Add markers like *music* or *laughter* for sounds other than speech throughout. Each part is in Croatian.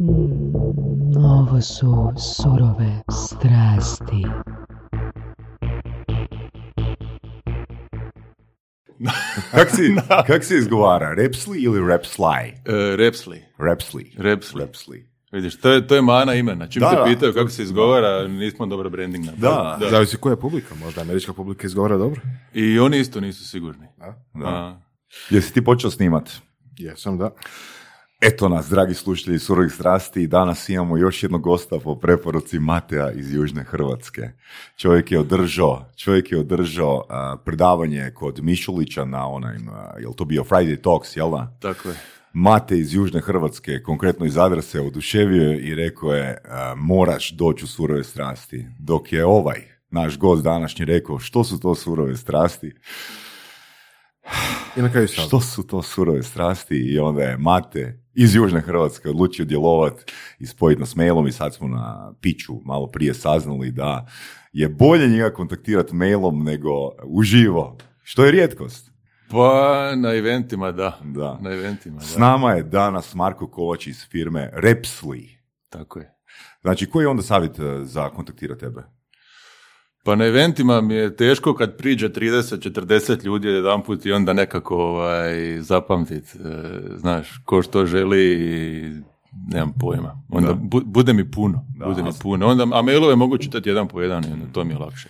Mm, ovo su surove strasti. Kak si, *laughs* kak se izgovara? Repsli ili Repsly? E, Repsli. Repsli. Repsli. Repsli. Vidiš, to je, to je mana imena. Čim Da, te da. pitaju kako se izgovara, nismo dobro branding napravili. Da, Zavisi koja je publika, možda američka publika izgovara dobro. I oni isto nisu sigurni. da. A, Jesi ti počeo snimat? Jesam, da. Eto nas, dragi slušatelji surovih strasti, danas imamo još jednog gosta po preporuci Mateja iz Južne Hrvatske. Čovjek je održao, čovjek je održao a, predavanje kod Mišulića na onaj, a, jel to bio Friday Talks, jel da? tako je. Mate iz Južne Hrvatske, konkretno iz Zadra se oduševio i rekao je a, moraš doći u surove strasti. Dok je ovaj naš gost današnji rekao što su to surove strasti, I na kraju što su to surove strasti i onda je Mate iz Južne Hrvatske odlučio djelovati i spojiti nas mailom i sad smo na piću malo prije saznali da je bolje njega kontaktirati mailom nego uživo, što je rijetkost. Pa na eventima, da. Da. Na eventima, da. S nama je danas Marko Kovač iz firme Repsli. Tako je. Znači, koji je onda savjet e, za kontaktirati tebe? Pa na eventima mi je teško kad priđe 30-40 ljudi jedan put i onda nekako ovaj, zapamtit, e, znaš, ko što želi i nemam pojma. Onda Da. bu- bude mi puno, Da. bude mi puno. Onda, a mailove mogu čitati jedan po jedan to mi je lakše.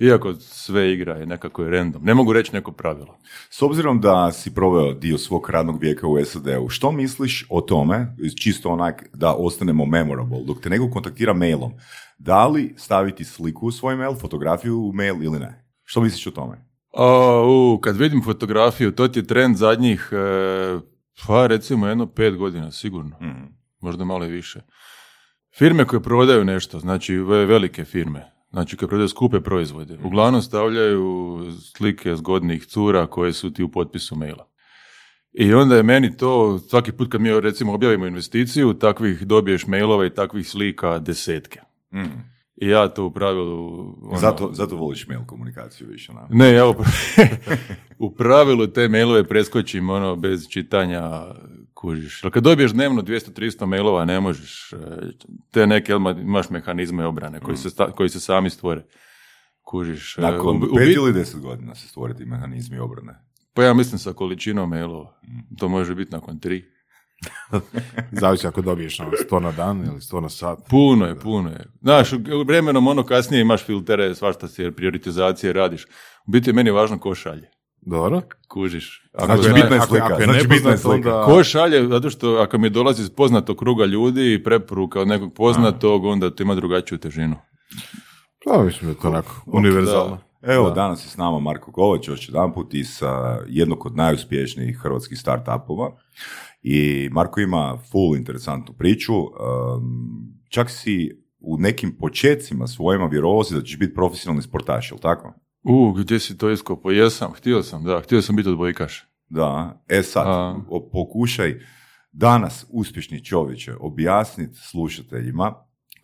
Iako sve igra je nekako je random. Ne mogu reći neko pravilo. S obzirom da si proveo dio svog radnog vijeka u SAD-u, što misliš o tome, čisto onak da ostanemo memorable, dok te neko kontaktira mailom, da li staviti sliku u svoj mail, fotografiju u mail ili ne? Što misliš o tome? A, u, kad vidim fotografiju, to ti je trend zadnjih, e, pa recimo jedno pet godina, sigurno. Mhm. Možda malo i više. Firme koje prodaju nešto, znači ve- velike firme, znači koje prodaju skupe proizvode, uglavnom stavljaju slike zgodnih cura koje su ti u potpisu maila. I onda je meni to, svaki put kad mi recimo objavimo investiciju, takvih dobiješ mailova i takvih slika desetke. Mhm. I ja to u pravilu... ono, Zato, zato voliš mail komunikaciju više, na? ne, ja u, *laughs* u pravilu te mailove preskočim ono bez čitanja kužiš. Kad dobiješ dnevno 200-300 mailova ne možeš, e, te neke imaš mehanizme obrane koji se, sta- koji se sami stvore. Kužiš. e, Nakon u- u pet ili deset godina se stvoriti mehanizmi obrane. Pa ja mislim sa količinom mailova. To može biti nakon tri. *laughs* Zavisi ako dobiješ ono, 100 na dan ili 100 na sat. Puno je, puno je. Znaš, vremenom ono kasnije imaš filtere, svašta si, jer prioritizacije radiš. U biti meni je važno ko šalje. Dobro. Kužiš. Ako Znači, zna- bitna je slika. ako je Znači, bitna je slika. onda- Ko šalje, zato što ako mi dolazi iz poznatog kruga ljudi i preporuka od nekog poznatog, onda to ima drugačiju težinu. Pa mislim da je to onako univerzalno. Evo, danas je s nama Marko Kovač, još jedan put iz jednog od najuspješnijih hrvatskih startupova. I Marko ima full interesantnu priču. Um, čak si u nekim počecima svojima vjerovao si da ćeš biti profesionalni sportaš, jel tako? U, gdje si to iskopo? Jesam, htio sam, da, htio sam biti odbojkaš. Da. E sad, A. pokušaj danas, uspješni čovječe, objasniti slušateljima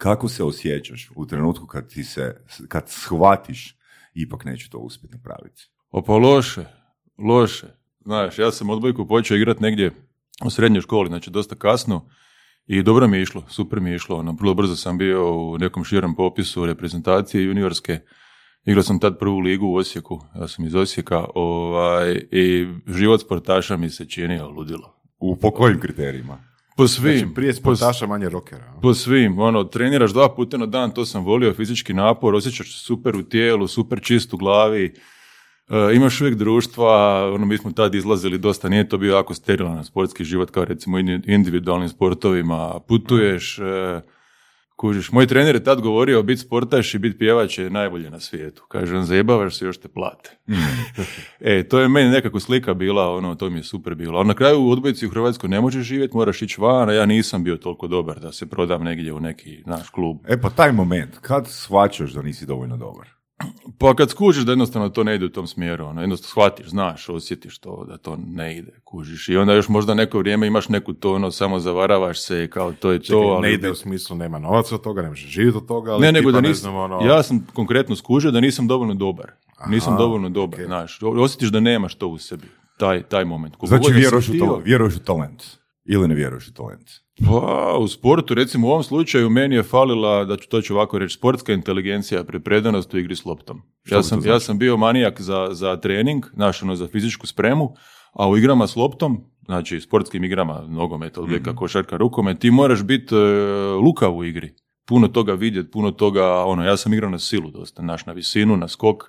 kako se osjećaš u trenutku kad ti se, kad shvatiš ipak neću to uspjeti napraviti. O pa loše, loše. Znaš, ja sam odbojku počeo igrati negdje u srednjoj školi, znači dosta kasno i dobro mi je išlo, super mi je išlo. Ono, vrlo brzo sam bio u nekom širem popisu reprezentacije juniorske. Igrao sam tad prvu ligu u Osijeku, ja sam iz Osijeka, ovaj, i život sportaša mi se činio ludilo. U po kojim kriterijima? Po svim. Znači, prije po, sportaša, manje rokera. po svim. Ono, treniraš dva puta na dan, to sam volio, fizički napor, osjećaš se super u tijelu, super čist u glavi, E, imaš uvijek društva, ono, mi smo tad izlazili dosta, nije to bio jako sterilan sportski život kao recimo individualnim sportovima, putuješ, e, kužiš. Moj trener je tad govorio, biti sportaš i biti pjevač je najbolje na svijetu. Kaže, on zajebavaš se, još te plate. *laughs* e, to je meni nekako slika bila, ono, to mi je super bilo. A na kraju u odbojici u Hrvatskoj ne možeš živjeti, moraš ići van, a ja nisam bio toliko dobar da se prodam negdje u neki naš klub. E pa taj moment, kad shvaćaš da nisi dovoljno dobar? Pa kad skužiš da jednostavno to ne ide u tom smjeru, ono, jednostavno shvatiš, znaš, osjetiš to, da to ne ide, kužiš. I onda još možda neko vrijeme imaš neku to, ono, samo zavaravaš se i kao to je to, Čekaj, ali... ne ide u smislu nema novaca od toga, ne može živjeti od toga, ali ne, nego da ne nisam, znam, ono, ja sam konkretno skužio da nisam dovoljno dobar. nisam dovoljno dobar, ok. znaš. Osjetiš da nemaš to u sebi, taj, taj moment. Koliko Znači vjeruješ u, to, vjeruješ u talent. Ili ne vjeruješ u talent? Pa, u sportu, recimo u ovom slučaju, meni je falila, da ću to ću ovako reći, sportska inteligencija, prepredanost u igri s loptom. Što Ja sam, značilo? ja sam bio manijak za, za trening, znaš, ono, za fizičku spremu, a u igrama s loptom, znači sportskim igrama, nogomet, odbojka, košarka, rukomet, ti moraš biti e, lukav u igri. Puno toga vidjeti, puno toga, ono, ja sam igrao na silu dosta, znaš, na visinu, na skok,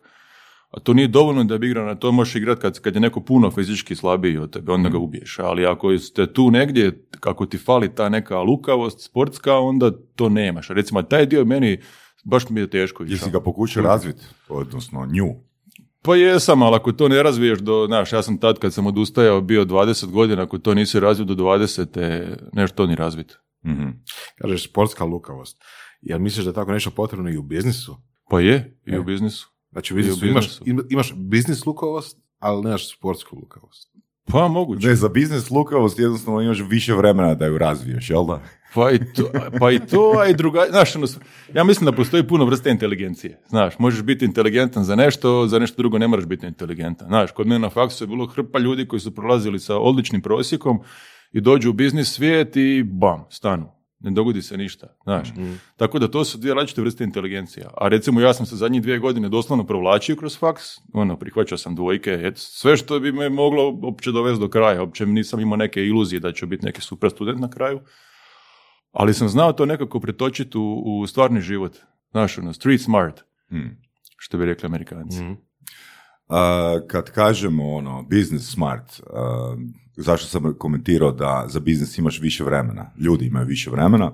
a to nije dovoljno da bi igrao na to, možeš igrati kad, kad je neko puno fizički slabiji od tebe, onda ga ubiješ. Ali ako ste tu negdje, kako ti fali ta neka lukavost sportska, onda to nemaš. Recimo, taj dio meni baš mi je teško. Jesi ga pokušao razviti, odnosno nju? Pa jesam, ali ako to ne razviješ do, znaš, ja sam tad kad sam odustajao bio 20 godina, ako to nisi razvio do 20, nešto ni razviti. Mhm. Kažeš sportska lukavost. Jel misliš da je tako nešto potrebno i u biznisu? Pa je, i E. u biznisu, I u imaš, imaš biznis lukavost, ali nemaš sportsku lukavost. Pa moguće. Ne, za biznis lukavost jednostavno imaš više vremena da ju razviješ, jel da? Pa i to, pa i to, a i druga, znaš, ono, ja mislim da postoji puno vrste inteligencije. Znaš, možeš biti inteligentan za nešto, za nešto drugo ne moraš biti inteligentan. Znaš, kod mene na faksu je bilo hrpa ljudi koji su prolazili sa odličnim prosjekom i dođu u biznis svijet i bam, stanu. Ne dogodi se ništa, znaš. Tako da to su dvije različite vrste inteligencija. A recimo ja sam se zadnjih dvije godine doslovno provlačio kroz faks, ono, prihvaćao sam dvojke, et, sve što bi me moglo uopće dovesti do kraja, uopće nisam imao neke iluzije da ću biti neki super student na kraju. Ali sam znao to nekako pretočiti u, u stvarni život. Znaš, ono, street smart, Mhm. što bi rekli amerikanci. A, kad kažemo ono, business smart, a, zašto sam komentirao da za biznis imaš više vremena, ljudi imaju više vremena,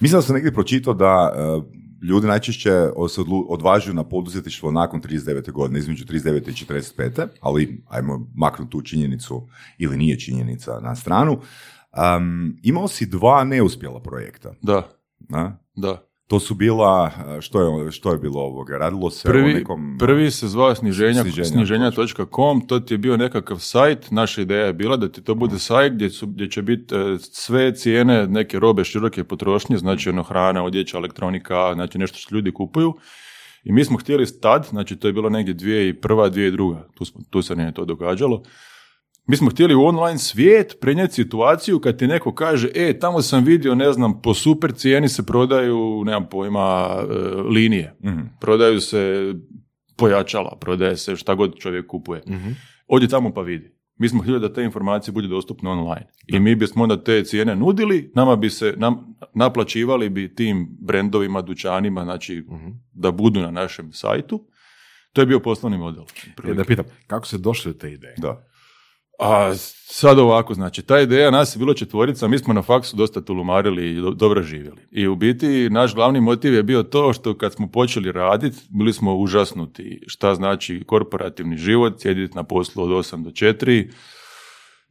mislim da sam negdje pročitao da a, ljudi najčešće se odvažuju na poduzetništvo nakon 39. godine, između 39. i 45. Ali, ajmo maknuti tu činjenicu ili nije činjenica na stranu. Imao si dva neuspjela projekta. Da, Na? da. To su bila, što je, što je bilo ovoga? Radilo se o Prvi, nekom... prvi se zvao sniženja, Sniženja, sniženja.com, to ti je bio nekakav sajt, naša ideja je bila da ti to bude sajt gdje, su, gdje će biti e, sve cijene neke robe široke potrošnje, znači ono hrana, odjeća, elektronika, znači nešto što ljudi kupuju. I mi smo htjeli tad, znači to je bilo negdje 2001. 2002. Tu, smo, tu se nije to događalo. Mi smo htjeli u online svijet prenijeti situaciju kad ti neko kaže, e, tamo sam vidio, ne znam, po super cijeni se prodaju, nemam pojma, e, linije. Mhm. Prodaju se pojačala, prodaje se šta god čovjek kupuje. Odi tamo pa vidi. Mi smo htjeli da te informacije budu dostupne online. I mi bismo onda te cijene nudili, nama bi se, nam, naplaćivali bi tim brendovima, dućanima, znači da budu na našem sajtu. To je bio poslovni model. E, da pitam, kako se došli do te ideje? Da. A sad ovako, znači, ta ideja nas je bilo četvorica, mi smo na faksu dosta tulumarili i do- dobro živjeli. I u biti naš glavni motiv je bio to što kad smo počeli raditi, bili smo užasnuti šta znači korporativni život, sjediti na poslu od 8 do 4,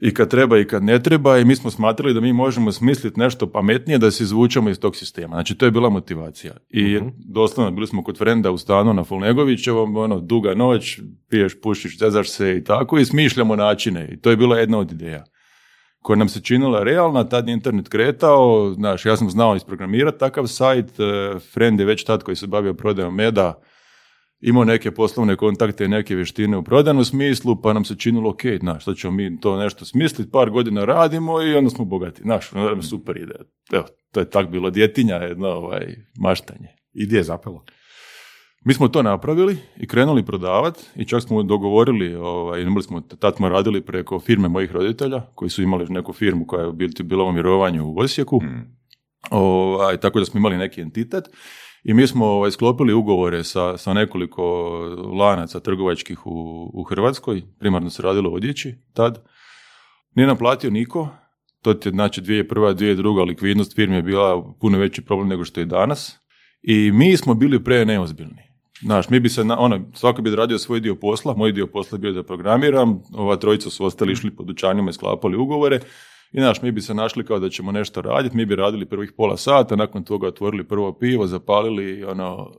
i kad treba i kad ne treba i mi smo smatrali da mi možemo smisliti nešto pametnije da se izvučemo iz tog sistema. Znači to je bila motivacija. I doslovno bili smo kod frenda u stanu na Fulnegovićevom, ono, duga noć, piješ, pušiš, zezaš se i tako i smišljamo načine. I to je bila jedna od ideja koja nam se činila realna, tad je internet kretao, znaš, ja sam znao isprogramirati takav sajt, e, friend je već tad koji se bavio prodajom meda, imao neke poslovne kontakte i neke vještine u prodajnom smislu, pa nam se činilo, ok, znaš, sad ćemo mi to nešto smisliti, par godina radimo i onda smo bogati. Znaš, ono super ide. Evo, to je tak bilo djetinja, jedno ovaj, maštanje. I gdje je zapelo? Mi smo to napravili i krenuli prodavati i čak smo dogovorili, ovaj, imali smo, tad smo radili preko firme mojih roditelja, koji su imali neku firmu koja je bil- bila u mirovanju u Osijeku, ovaj, tako da smo imali neki entitet i mi smo ovaj, sklopili ugovore sa, sa nekoliko lanaca trgovačkih u, u Hrvatskoj, primarno se radilo odjeći tad. Nije nam platio niko, to je znači 2001. 2002. likvidnost firme je bila puno veći problem nego što je danas. I mi smo bili pre neozbiljni. Znaš, mi bi se, na, ono, svako bi radio svoj dio posla, moj dio posla bio da programiram, ova trojica su ostali išli po dućanima i sklapali ugovore, i znaš, mi bi se našli kao da ćemo nešto raditi, mi bi radili prvih pola sata, nakon toga otvorili prvo pivo, zapalili, ono,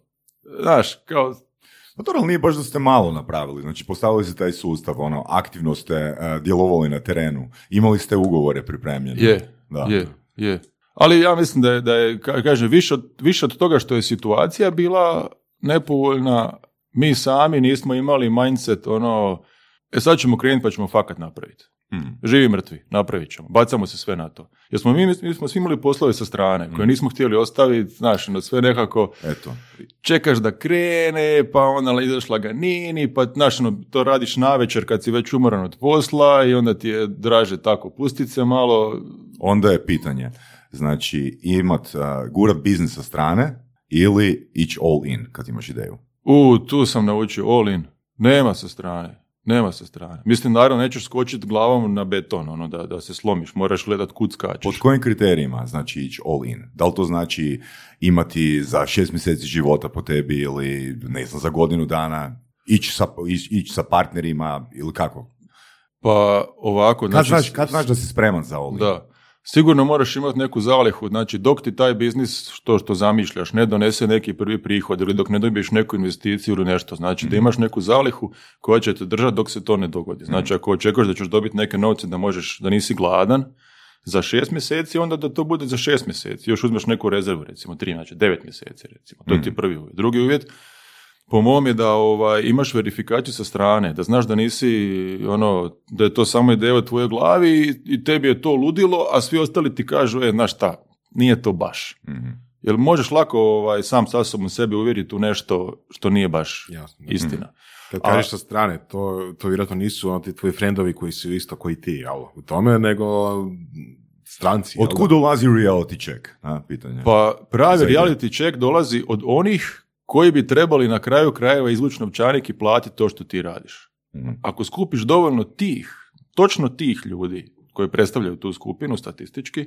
znaš, kao, Pa to nije baš da ste malo napravili, znači postavili ste taj sustav, ono, aktivno ste e, djelovali na terenu, imali ste ugovore pripremljene. je, Da. je, je. Ali ja mislim da je, da je ka- kažem, više od, više od toga što je situacija bila nepovoljna, mi sami nismo imali mindset, ono, e sad ćemo krenuti pa ćemo fakat napraviti. Mhm. Živi mrtvi, napravit ćemo, bacamo se sve na to. Jer smo mi, mi smo svi imali poslove sa strane, koje nismo htjeli ostaviti, znaš, ono, sve nekako, Eto. čekaš da krene, pa onda ideš laganini, pa znaš, ono, to radiš navečer kad si već umoran od posla i onda ti je draže tako pustit se malo. Onda je pitanje, znači imat, a, gurat biznis sa strane ili ići all in kad imaš ideju. U, tu sam naučio all in. Nema sa strane. Nema sa strane. Mislim, naravno, nećeš skočiti glavom na beton, ono, da, da se slomiš. Moraš gledat kud skačeš. Pod kojim kriterijima znači ići all in? Da li to znači imati za šest mjeseci života po tebi ili ne znam, za godinu dana ići sa, ići, ići sa partnerima ili kako? Pa ovako, Kad, znači... znaš, kad znaš da si spreman za all in? Da. Sigurno moraš imati neku zalihu, znači dok ti taj biznis što što zamišljaš ne donese neki prvi prihod ili dok ne dobiješ neku investiciju ili nešto, znači Mhm. da imaš neku zalihu koja će te držati dok se to ne dogodi. Znači Mhm. ako očekuješ da ćeš dobiti neke novce da možeš, da nisi gladan za šest mjeseci, onda da to bude za šest mjeseci. Još uzmeš neku rezervu, recimo tri, znači devet mjeseci, recimo. To Mhm. ti je prvi uvjet. Drugi uvjet, po mom je da ovaj, imaš verifikaciju sa strane, da znaš da nisi, ono, da je to samo ideja u tvojoj glavi i, i tebi je to ludilo, a svi ostali ti kažu, e, znaš šta, nije to baš. Mhm. Jer možeš lako ovaj, sam sa sobom sebe uvjeriti u nešto što nije baš Jasno. istina. Kad A- kažeš sa strane, to, to vjerojatno nisu ono ti tvoji frendovi koji su isto koji ti, jel, u tome, nego stranci. da? Otkud dolazi reality check? A, pitanje. Pa pravi reality check dolazi od onih koji bi trebali na kraju krajeva izvući novčanik i platiti to što ti radiš. Mhm. Ako skupiš dovoljno tih, točno tih ljudi koji predstavljaju tu skupinu statistički,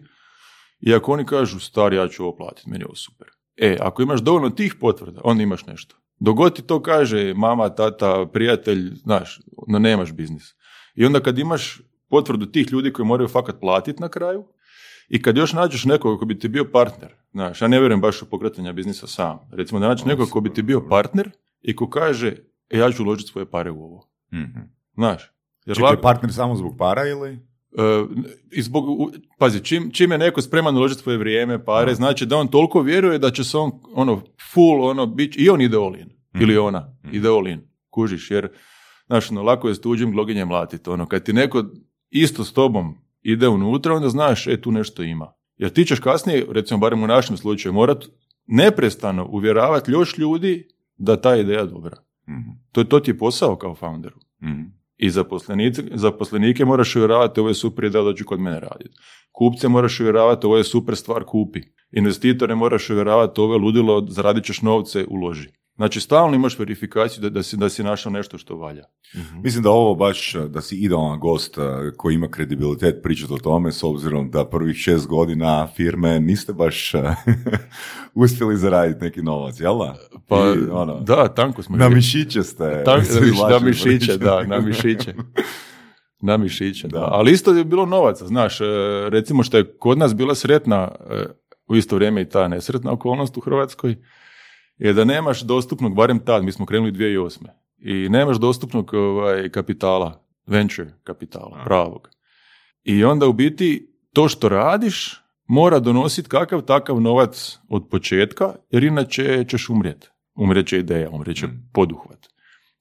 i ako oni kažu, stari, ja ću ovo platiti, meni je ovo super. E, ako imaš dovoljno tih potvrda, onda imaš nešto. Dogod ti to kaže mama, tata, prijatelj, znaš, no nemaš biznis. I onda kad imaš potvrdu tih ljudi koji moraju fakat platiti na kraju, i kad još nađeš nekoga ko bi ti bio partner, znaš, ja ne vjerujem baš u pokretanje biznisa sam. Recimo da nađeš nekoga ko bi ti bio partner i ko kaže, e, ja ću uložiti svoje pare u ovo. Mhm. Znaš, jer Čekaj, lako- partner samo zbog para ili? E, i zbog, u- pazi, čim, čim je neko spreman uložiti svoje vrijeme, pare, znači da on toliko vjeruje da će se on, ono, full, ono, bit, i on ide all in. Ili ona, ide all in. Kužiš, jer, znaš, ono, lako je s tuđim gloginjem mlatiti. Ono, kad ti neko isto s tobom ide unutra, onda znaš, e, tu nešto ima. Jer ti ćeš kasnije, recimo, barem u našem slučaju, morat neprestano uvjeravati još ljudi da ta ideja dobra. Mhm. To, to ti je posao kao founderu. Mhm. I zaposlenike moraš uvjeravati ovo je super ideja dođi kod mene raditi. Kupce moraš uvjeravati ovo je super stvar kupi. Investitore moraš uvjeravati ovo je ludilo, zaradit ćeš novce, uloži. Znači stalno imaš verifikaciju da, da, si, da si našao nešto što valja. Mislim da ovo baš, da si idealan gost koji ima kredibilitet pričati o tome, s obzirom da prvih šest godina firme niste baš *laughs* uspjeli zaraditi neki novac, jel da? Pa I, ono, da, tanko smo. Na mišiće ste. *laughs* Tank- na, mišiće, da, na mišiće. *laughs* Na mišiće, da. Da. Ali isto je bilo novaca, znaš, e, recimo što je kod nas bila sretna, e, u isto vrijeme i ta nesretna okolnost u Hrvatskoj, je da nemaš dostupnog, barem tad, mi smo krenuli 2008. I nemaš dostupnog ovaj, kapitala, venture kapitala, pravog. I onda u biti to što radiš mora donositi kakav takav novac od početka, jer inače ćeš umrijeti. Umrijet će ideja, umrijet će poduhvat.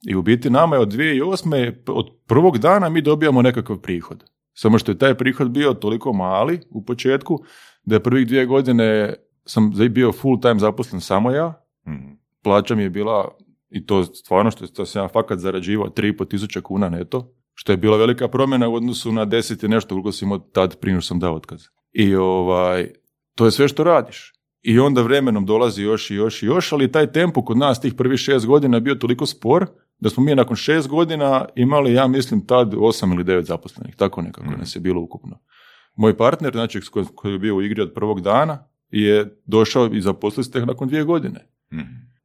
I u biti nama je od 2008. od prvog dana mi dobijamo nekakav prihod. Samo što je taj prihod bio toliko mali u početku, da je prvih dvije godine sam bio full time zaposlen samo ja. Plaća mi je bila, i to stvarno što, što sam ja fakat zarađivao, 3,5 tisuća kuna neto, što je bila velika promjena u odnosu na 10 i nešto koliko sam imao tad prije sam dao otkaz. I ovaj, to je sve što radiš. I onda vremenom dolazi još i još i još, ali taj tempo kod nas tih prvih šest godina je bio toliko spor, da smo mi nakon šest godina imali, ja mislim, tad osam ili devet zaposlenih. Tako nekako nas je bilo ukupno. Moj partner, znači ko- koji je bio u igri od prvog dana, je došao i zaposlio se tek nakon dvije godine. Mhm.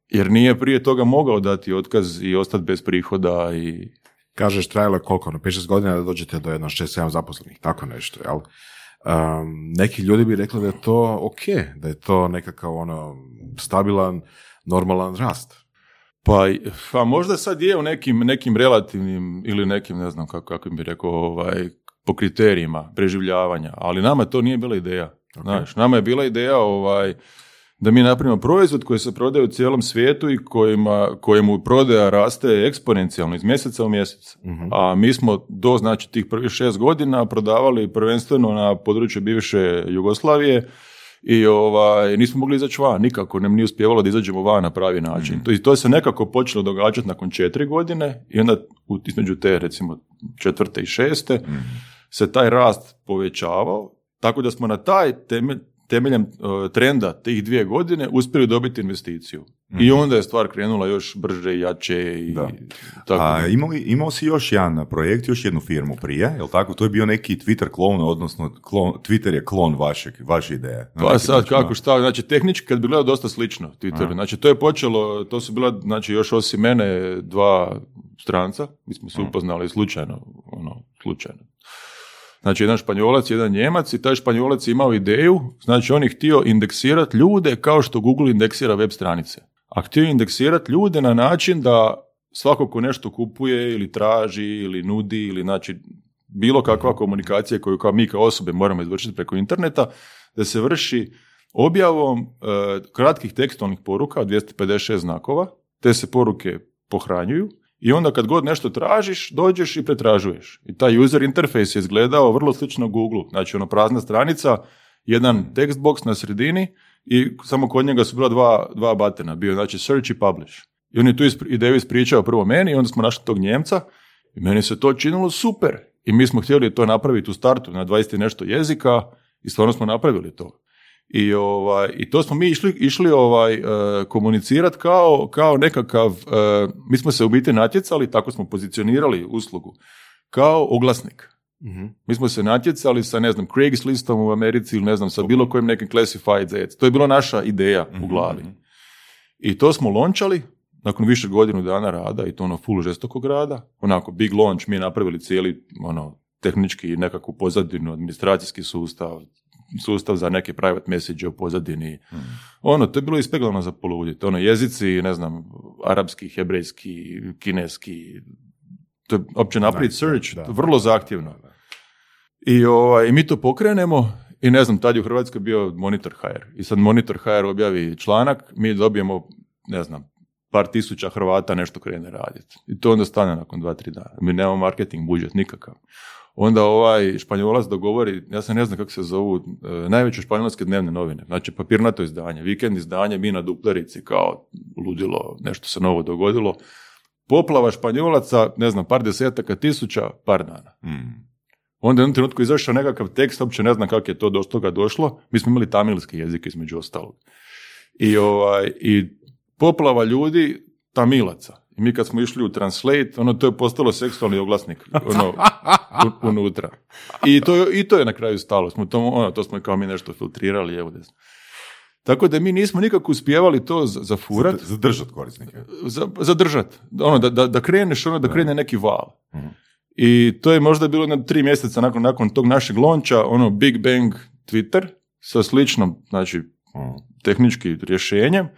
Jer nije prije toga mogao dati otkaz i ostati bez prihoda i... Kažeš, trajalo je koliko, ono, 5-6 godina da dođete do jedno 6-7 zaposlenih, tako nešto, jel? Um, neki ljudi bi rekli da je to ok, da je to nekakav ono stabilan, normalan rast. Pa, pa možda sad je u nekim, nekim relativnim ili nekim, ne znam kako, kako bi rekao, ovaj, po kriterijima preživljavanja, ali nama to nije bila ideja. Znaš, nama je bila ideja ovaj, da mi napravimo proizvod koji se prodaje u cijelom svijetu i kojima, kojemu prodaja raste eksponencijalno iz mjeseca u mjesec. A mi smo do znači tih prvih šest godina prodavali prvenstveno na području bivše Jugoslavije i ovaj, nismo mogli izaći van, nikako nam nije uspjevalo da izađemo van na pravi način. To, I to se nekako počelo događati nakon četiri godine i onda u- između te recimo četvrte i šeste se taj rast povećavao, tako da smo na taj temelj, temeljem e, trenda tih dvije godine uspjeli dobiti investiciju. I onda je stvar krenula još brže i jače i Da. tako. A imao, imao si još jedan projekt, još jednu firmu prije, jel tako? To je bio neki Twitter klon, odnosno klon, Twitter je klon vašeg, vaše ideje. Pa neki sad način, kako šta, znači tehnički kad bi gledao dosta slično Twitter, znači to je počelo, to su bila, znači još osim mene dva stranca, mi smo se upoznali slučajno, ono, slučajno. Znači jedan španjolac, jedan njemac i taj španjolac je imao ideju, znači on je htio indeksirati ljude kao što Google indeksira web stranice. A htio je indeksirati ljude na način da svako ko nešto kupuje ili traži ili nudi ili znači bilo kakva komunikacija koju kao mi kao osobe moramo izvršiti preko interneta, da se vrši objavom e, kratkih tekstualnih poruka od 256 znakova, te se poruke pohranjuju i onda kad god nešto tražiš, dođeš i pretražuješ. I taj user interface je izgledao vrlo slično Google. Znači ono prazna stranica, jedan text box na sredini i samo kod njega su bila dva, dva batena. Bio znači search i publish. I on je tu ispri- ideju ispričao prvo meni i onda smo našli tog Njemca i meni se to činilo super. I mi smo htjeli to napraviti u startu na 20 i nešto jezika i stvarno smo napravili to. I, ovaj, I to smo mi išli, išli ovaj, e, komunicirati kao, kao nekakav, e, mi smo se u biti natjecali, tako smo pozicionirali uslugu, kao oglasnik. Mhm. Mi smo se natjecali sa, ne znam, Craigslistom u Americi ili ne znam, sa bilo kojim nekim classified ads. To je bila naša ideja u glavi. I to smo lončali nakon više godinu dana rada i to ono full žestokog rada. Onako big launch, mi je napravili cijeli ono, tehnički nekakvu pozadinu, administracijski sustav, sustav za neke private message u pozadini. Ono, to je bilo ispeglano za poluditi. Ono, jezici, ne znam, arapski, hebrejski, kineski, to je opće napraviti search, da. vrlo zahtjevno. I ovaj, i mi to pokrenemo i ne znam, tad je u Hrvatskoj bio Monitor HR. I sad Monitor HR objavi članak, mi dobijemo, ne znam, par tisuća Hrvata nešto krene raditi. I to onda stane nakon dva, tri dana. Mi nemamo marketing budžet nikakav. Onda ovaj španjolac dogovori, ja se ne znam kako se zovu, e, najveće španjolske dnevne novine, znači papirnato izdanje, vikend izdanje, mi na duplerici kao ludilo, nešto se novo dogodilo. Poplava španjolaca, ne znam, par desetaka tisuća, par dana. Mm. Onda je jednom trenutku izašao nekakav tekst, uopće ne znam kako je to do toga došlo. Mi smo imali tamilski jezik između ostalog. I, ovaj, I poplava ljudi tamilaca. I mi kad smo išli u Translate, ono to je postalo seksualni oglasnik ono, unutra. I to, je- I to je na kraju stalo. Smo to, ono, to smo kao mi nešto filtrirali. Evo desno. Tako da mi nismo nikako uspijevali to za- zafurat Zadržat korisnike. za, zadržat. Ono, da, da, da kreneš, ono, da krene neki val. I to je možda bilo na tri mjeseca nakon, nakon tog našeg lonča, ono Big Bang Twitter sa sličnom, znači, tehnički rješenjem,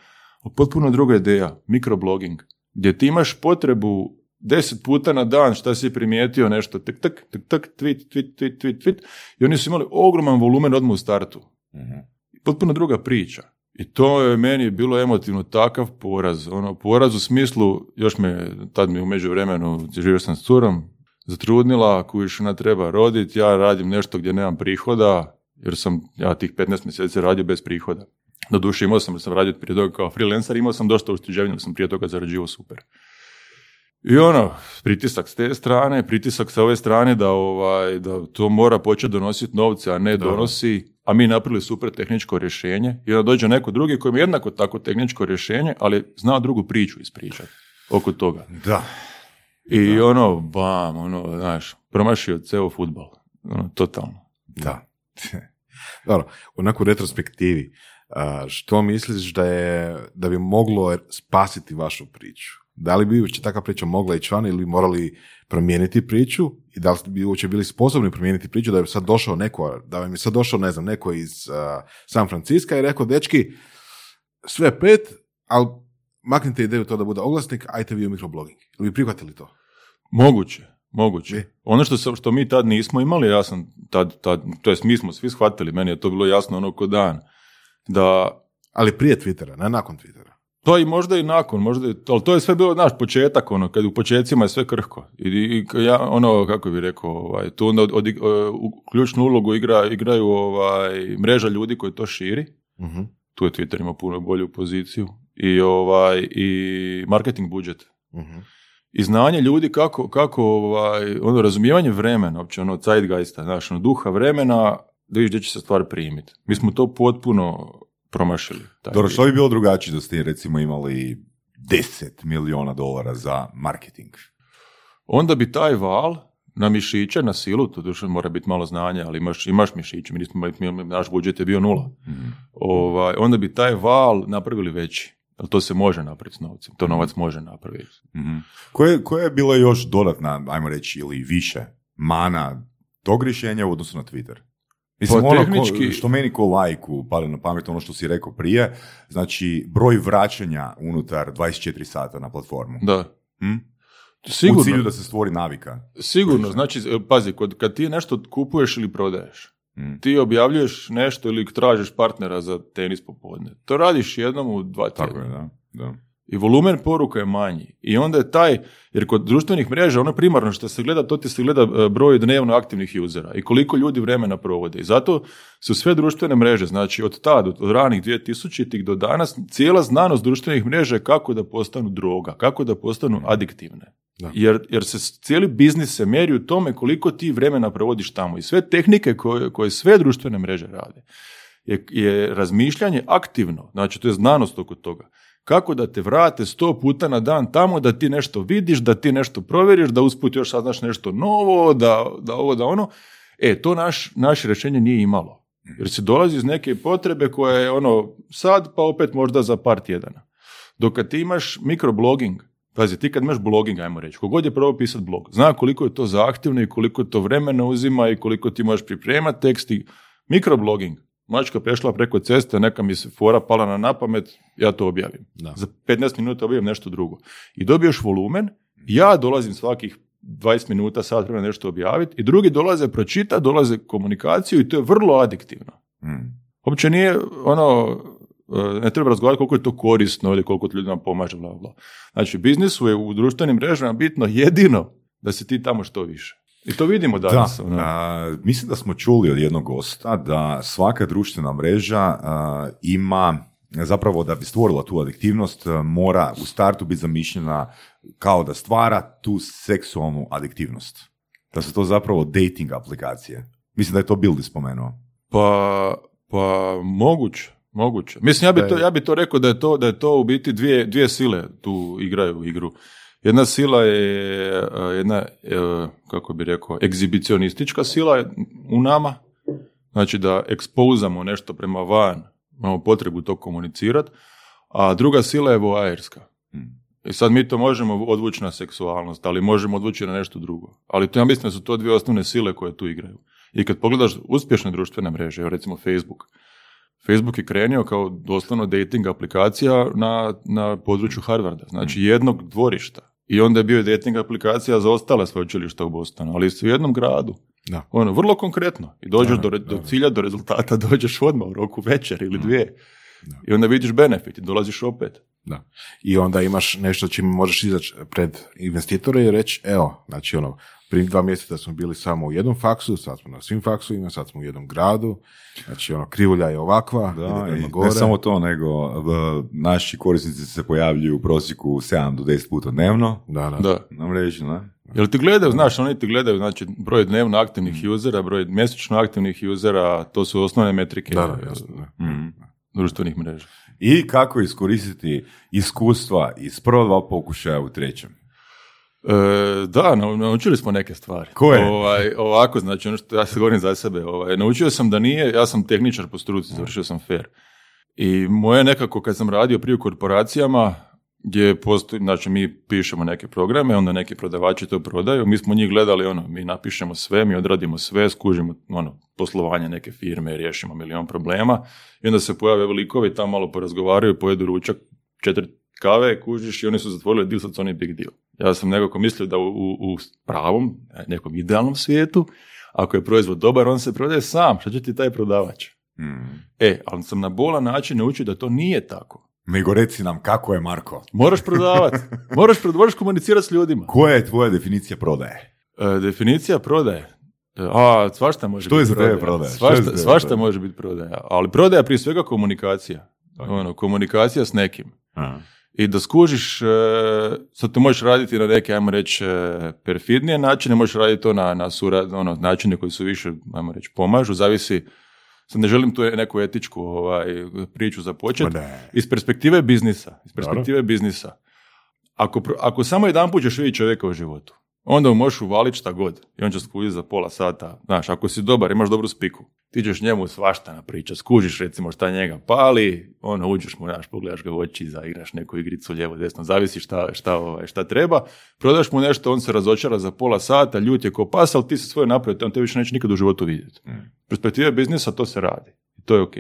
potpuno druga ideja, mikroblogging, gdje ti imaš potrebu deset puta na dan šta si primijetio nešto, tak, tak, tak, tak, tweet, tweet, tweet, tweet, tweet, i oni su imali ogroman volumen odmah u startu. Potpuno druga priča. I to je meni bilo emotivno takav poraz. Ono, poraz u smislu, još me, tad mi u međuvremenu, živio sam s curom, zatrudnila, ako još ona treba roditi, ja radim nešto gdje nemam prihoda, jer sam ja tih 15 mjeseci radio bez prihoda. Doduše imao sam, sam radio prije toga kao freelancer, imao sam dosta ušteđevanja, jer sam prije toga zarađivao super. I ono, pritisak s te strane, pritisak sa ove strane da, ovaj, da to mora početi donositi novce, a ne donosi, a mi napravili super tehničko rješenje i onda dođe neko drugi koji ima jednako tako tehničko rješenje, ali zna drugu priču ispričati oko toga. Da. I ono, bam, ono, znaš, promašio ceo futbal. Ono, totalno. Da. *laughs* Dobro, u nekoj retrospektivi, što misliš da je, da bi moglo spasiti vašu priču? Da li bi uopće takva priča mogla ići van ili bi morali promijeniti priču i da li bi uopće bili sposobni promijeniti priču da bi sad došao neko, da vam je sad došao, ne znam, neko iz a, San Francisco i rekao, dečki, sve pet, ali maknite ideju to da bude oglasnik, ajte vi u mikroblogging. Ili bi prihvatili to? Moguće, moguće. Ono što, što mi tad nismo imali, ja sam tad, tad, to jest mi smo svi shvatili, meni je to bilo jasno ono ko dan, da Ali prije Twittera, ne nakon Twittera. To i možda i nakon, možda i, ali to je sve bilo naš početak, ono, kad u početcima je sve krhko. I, i ja, ono, kako bi rekao, ovaj, tu onda od, od- u ključnu ulogu igra, igraju ovaj, mreža ljudi koji to širi. Mhm. Tu je Twitter imao puno bolju poziciju. I, ovaj, i marketing budžet. Mhm. I znanje ljudi kako, kako ovaj, ono, razumijevanje vremena, uopće ono, zeitgeista, znaš, ono, duha vremena, da vidiš gdje će se stvar primiti. Mi smo to potpuno promašili. taj Dobro, što bi bilo drugačije da ste recimo imali 10 milijuna dolara za marketing? onda bi taj val na mišiće, na silu, to duše mora biti malo znanja, ali imaš, imaš mišiće, mi nismo imali, naš budžet je bio nula. Mhm. Ovaj, onda bi taj val napravili veći. Jer to se može napraviti s novcem, to novac može napraviti. Mhm. Koje, koje je bila još dodatna, ajmo reći, ili više mana tog rješenja u odnosu na Twitter? Mislim, Pa ono ko- tehnički- što meni ko lajku pada na pamet, ono što si rekao prije, znači broj vraćanja unutar 24 sata na platformu. Da. Hm? U Sigurno, cilju da se stvori navika. sigurno, znači, e, pazi, kod, kad ti nešto kupuješ ili prodaješ, Hm. ti objavljuješ nešto ili tražiš partnera za tenis popodne. To radiš jednom u dva Tako tjedna. je, da. da. I volumen poruka je manji. I onda je taj, jer kod društvenih mreža, ono primarno što se gleda, to ti se gleda e, broj dnevno aktivnih usera i koliko ljudi vremena provode. I zato su sve društvene mreže, znači od tad, od ranih 2000-ih do danas, cijela znanost društvenih mreža je kako da postanu droga, kako da postanu adiktivne. Da. Jer, jer se cijeli biznis se mjeri u tome koliko ti vremena provodiš tamo. I sve tehnike koje, koje sve društvene mreže rade je, je razmišljanje aktivno, znači to je znanost oko toga. Kako da te vrate sto puta na dan tamo, da ti nešto vidiš, da ti nešto provjeriš, da usput još saznaš nešto novo, da, da ovo, da ono. E, to naš, naše rješenje nije imalo. Jer se dolazi iz neke potrebe koja je ono sad, pa opet možda za par tjedana. Dok ti imaš mikroblogging, pazi, ti kad imaš blogging, ajmo reći, kogod je probao pisati blog, zna koliko je to zahtjevno i koliko to vremena uzima i koliko ti možeš pripremati tekst i mikroblogging. Mačka prešla preko ceste, neka mi se fora pala na napamet, ja to objavim. Da. Za 15 minuta objavim nešto drugo. I dobiješ volumen, ja dolazim svakih 20 minuta, sat vremena nešto objaviti i drugi dolaze pročita, dolaze komunikaciju i to je vrlo adiktivno. Hm. Uopće nije ono, e, ne treba razgovarati koliko je to korisno ili koliko to ljudima pomaže, bla, bla. Znači, biznisu je u društvenim mrežama bitno jedino da se ti tamo što više. I to vidimo Da, danas. ono. a, mislim da smo čuli od jednog gosta da svaka društvena mreža a, ima, zapravo da bi stvorila tu adiktivnost, mora u startu biti zamišljena kao da stvara tu seksualnu adiktivnost. Da su to zapravo dating aplikacije. Mislim da je to Bildi spomenuo. Pa, pa moguće, moguće. Mislim, ja bi, Da to, ja bi to rekao da je to, da je to u biti dvije, dvije sile tu igraju u igru. Jedna sila je e, jedna, e, kako bi rekao, egzibicionistička sila u nama, znači da ekspozamo nešto prema van, imamo potrebu to komunicirati, a druga sila je voajerska. I sad mi to možemo odvući na seksualnost, ali možemo odvući na nešto drugo. Ali to ja mislim da su to dvije osnovne sile koje tu igraju. I kad pogledaš uspješne društvene mreže, recimo Facebook, Facebook je krenio kao doslovno dating aplikacija na, na području Harvarda, znači jednog dvorišta. I onda je bio dating aplikacija za ostale sveučilišta u Bostonu, ali su u jednom gradu. Da. Ono, vrlo konkretno. I dođeš Da, do, re- da, do da. cilja, do rezultata, *laughs* dođeš odmah u roku večer ili dvije. I onda vidiš benefit i dolaziš opet. Da. I onda imaš nešto čime možeš izaći pred investitore i reći, evo, znači ono, prije dva mjeseca smo bili samo u jednom faksu, sad smo na svim faksovima, sad smo u jednom gradu, znači ono, krivulja je ovakva, ide Da, prema i gore. ne samo to, nego v- naši korisnici se pojavljuju u prosjeku 7 do 10 puta dnevno Da, da. Da. na mreži, ne? Jel ti gledaju, znaš, oni ti gledaju, znači, broj dnevno aktivnih usera, broj mjesečno aktivnih usera, to su osnovne metrike Da, da, jasno, da. Mhm. društvenih mreža. I kako iskoristiti iskustva iz prva dva pokušaja u trećem. E, da, nau- naučili smo neke stvari. Koje? Ovaj, ovako, znači, ono što ja se govorim za sebe, ovaj, naučio sam da nije, ja sam tehničar po struci, završio sam fair. I moje nekako, kad sam radio prije u korporacijama, gdje postoji, znači mi pišemo neke programe, onda neki prodavači to prodaju, mi smo njih gledali, ono, mi napišemo sve, mi odradimo sve, skužimo, ono, poslovanje neke firme, riješimo milion problema i onda se pojave likovi, tamo malo porazgovaraju, pojedu ručak, četiri kave, kužiš i oni su zatvorili deal, sad su oni big deal. Ja sam nekako mislio da u, u, pravom, nekom idealnom svijetu, ako je proizvod dobar, on se prodaje sam, šta će ti taj prodavač? Mm. E, ali sam na bolan način naučio da to nije tako. Nego reci nam kako je Marko. Moraš prodavati, moraš, moraš komunicirati s ljudima. Koja je tvoja definicija prodaje? E, definicija prodaje. E, A, svašta može Što je biti za tebe prodaja. prodaja? Što je za Svašta, svašta prodaja? može biti prodaja. Ali prodaja prije svega komunikacija. Ono, komunikacija s nekim. I da skužiš, e, sad to možeš raditi na neke, ajmo reći, e, perfidnije načine, možeš raditi to na, na surad, ono, načine koji su više, ajmo reći, pomažu, zavisi, sad ne želim tu neku etičku ovaj, priču započeti, iz perspektive biznisa, iz perspektive biznisa. Ako, ako samo jedan put ćeš vidjeti čovjeka u životu, onda mu možeš uvaliti šta god i on će skužiti za pola sata. Znaš, ako si dobar, imaš dobru spiku, ti ćeš njemu svašta napričat, skužiš recimo šta njega pali, ono, uđeš mu, znaš, pogledaš ga u oči, zaigraš neku igricu lijevo, desno, zavisi šta, šta, ovaj, šta treba, prodaš mu nešto, on se razočara za pola sata, ljut je ko pas, ali ti se svoje napravio, on te više neće nikad u životu vidjeti. Perspektive biznisa to se radi. I to je ok.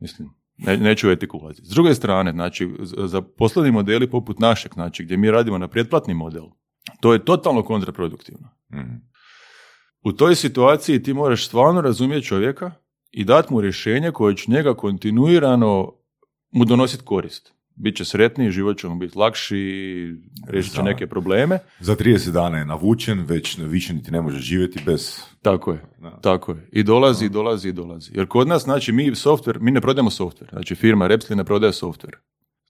Mislim, ne, neću u etiku ulaziti. S druge strane, znači, za poslovni modeli poput našeg, znači, gdje mi radimo na pretplatni model, to je totalno kontraproduktivno. Mm. U toj situaciji ti moraš stvarno razumjeti čovjeka i dati mu rješenje koje će njega kontinuirano mu donositi korist. Biće sretniji, život će mu biti lakši, riješit će neke probleme. Za 30 dana je navučen, već više niti ne može živjeti bez... Tako je, Da. tako je. I dolazi, i dolazi, i dolazi. Jer kod nas, znači, mi software, mi ne prodajemo software. Znači, firma Repsli ne prodaje software.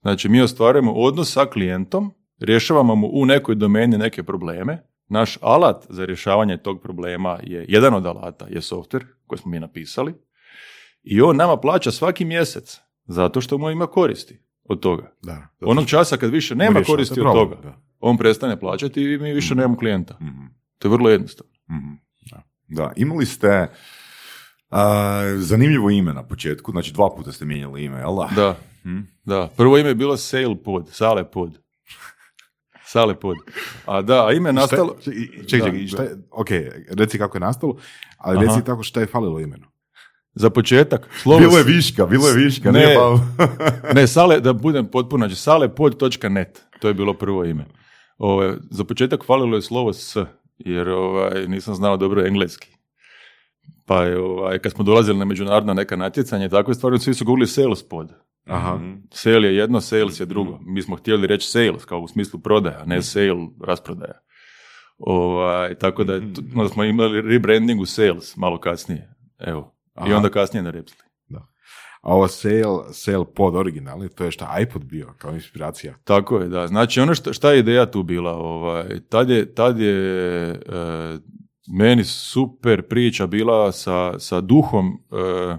Znači, mi ostvarujemo odnos sa klijentom, rješavamo mu u nekoj domeni neke probleme. Naš alat za rješavanje tog problema je, jedan od alata je software koji smo mi napisali. I on nama plaća svaki mjesec zato što mu ima koristi od toga. Da. Onog časa kad više nema koristi od problem, toga, da. on prestane plaćati i mi više nemamo klijenta. Mhm. To je vrlo jednostavno. Mhm. Da. da, imali ste a, zanimljivo ime na početku, znači dva puta ste mijenjali ime, jel da? Da. Mhm. Da, prvo ime je bilo Sale Pod, Sale Pod. Sale Pod. A da, a ime je nastalo... Čekaj, čekaj, šta je, ok, reci kako je nastalo, ali Aha. reci tako šta je falilo imenu. Za početak, slovo... Bilo je viška, bilo je viška, Ne. *laughs* Ne, sale, da budem potpuno, znači salepod.net, to je bilo prvo ime. Ove, za početak falilo je slovo S, jer ovaj, nisam znao dobro engleski. Pa je, ovaj, kad smo dolazili na međunarodna neka natjecanja i takve stvari, svi su govorili sales pod. Aha. Sale je jedno, sales je drugo. Mi smo htjeli reći sales, kao u smislu prodaja, ne sale, rasprodaja. Ovaj, tako da je, onda smo imali rebranding u sales malo kasnije. Evo. I onda kasnije na Repsli. A ovo sale, sale pod originalni, to je šta iPod bio kao inspiracija. Tako je, da. Znači, ono što, šta je ideja tu bila? Ovaj, tad je, tad je e, meni super priča bila sa, sa duhom, e,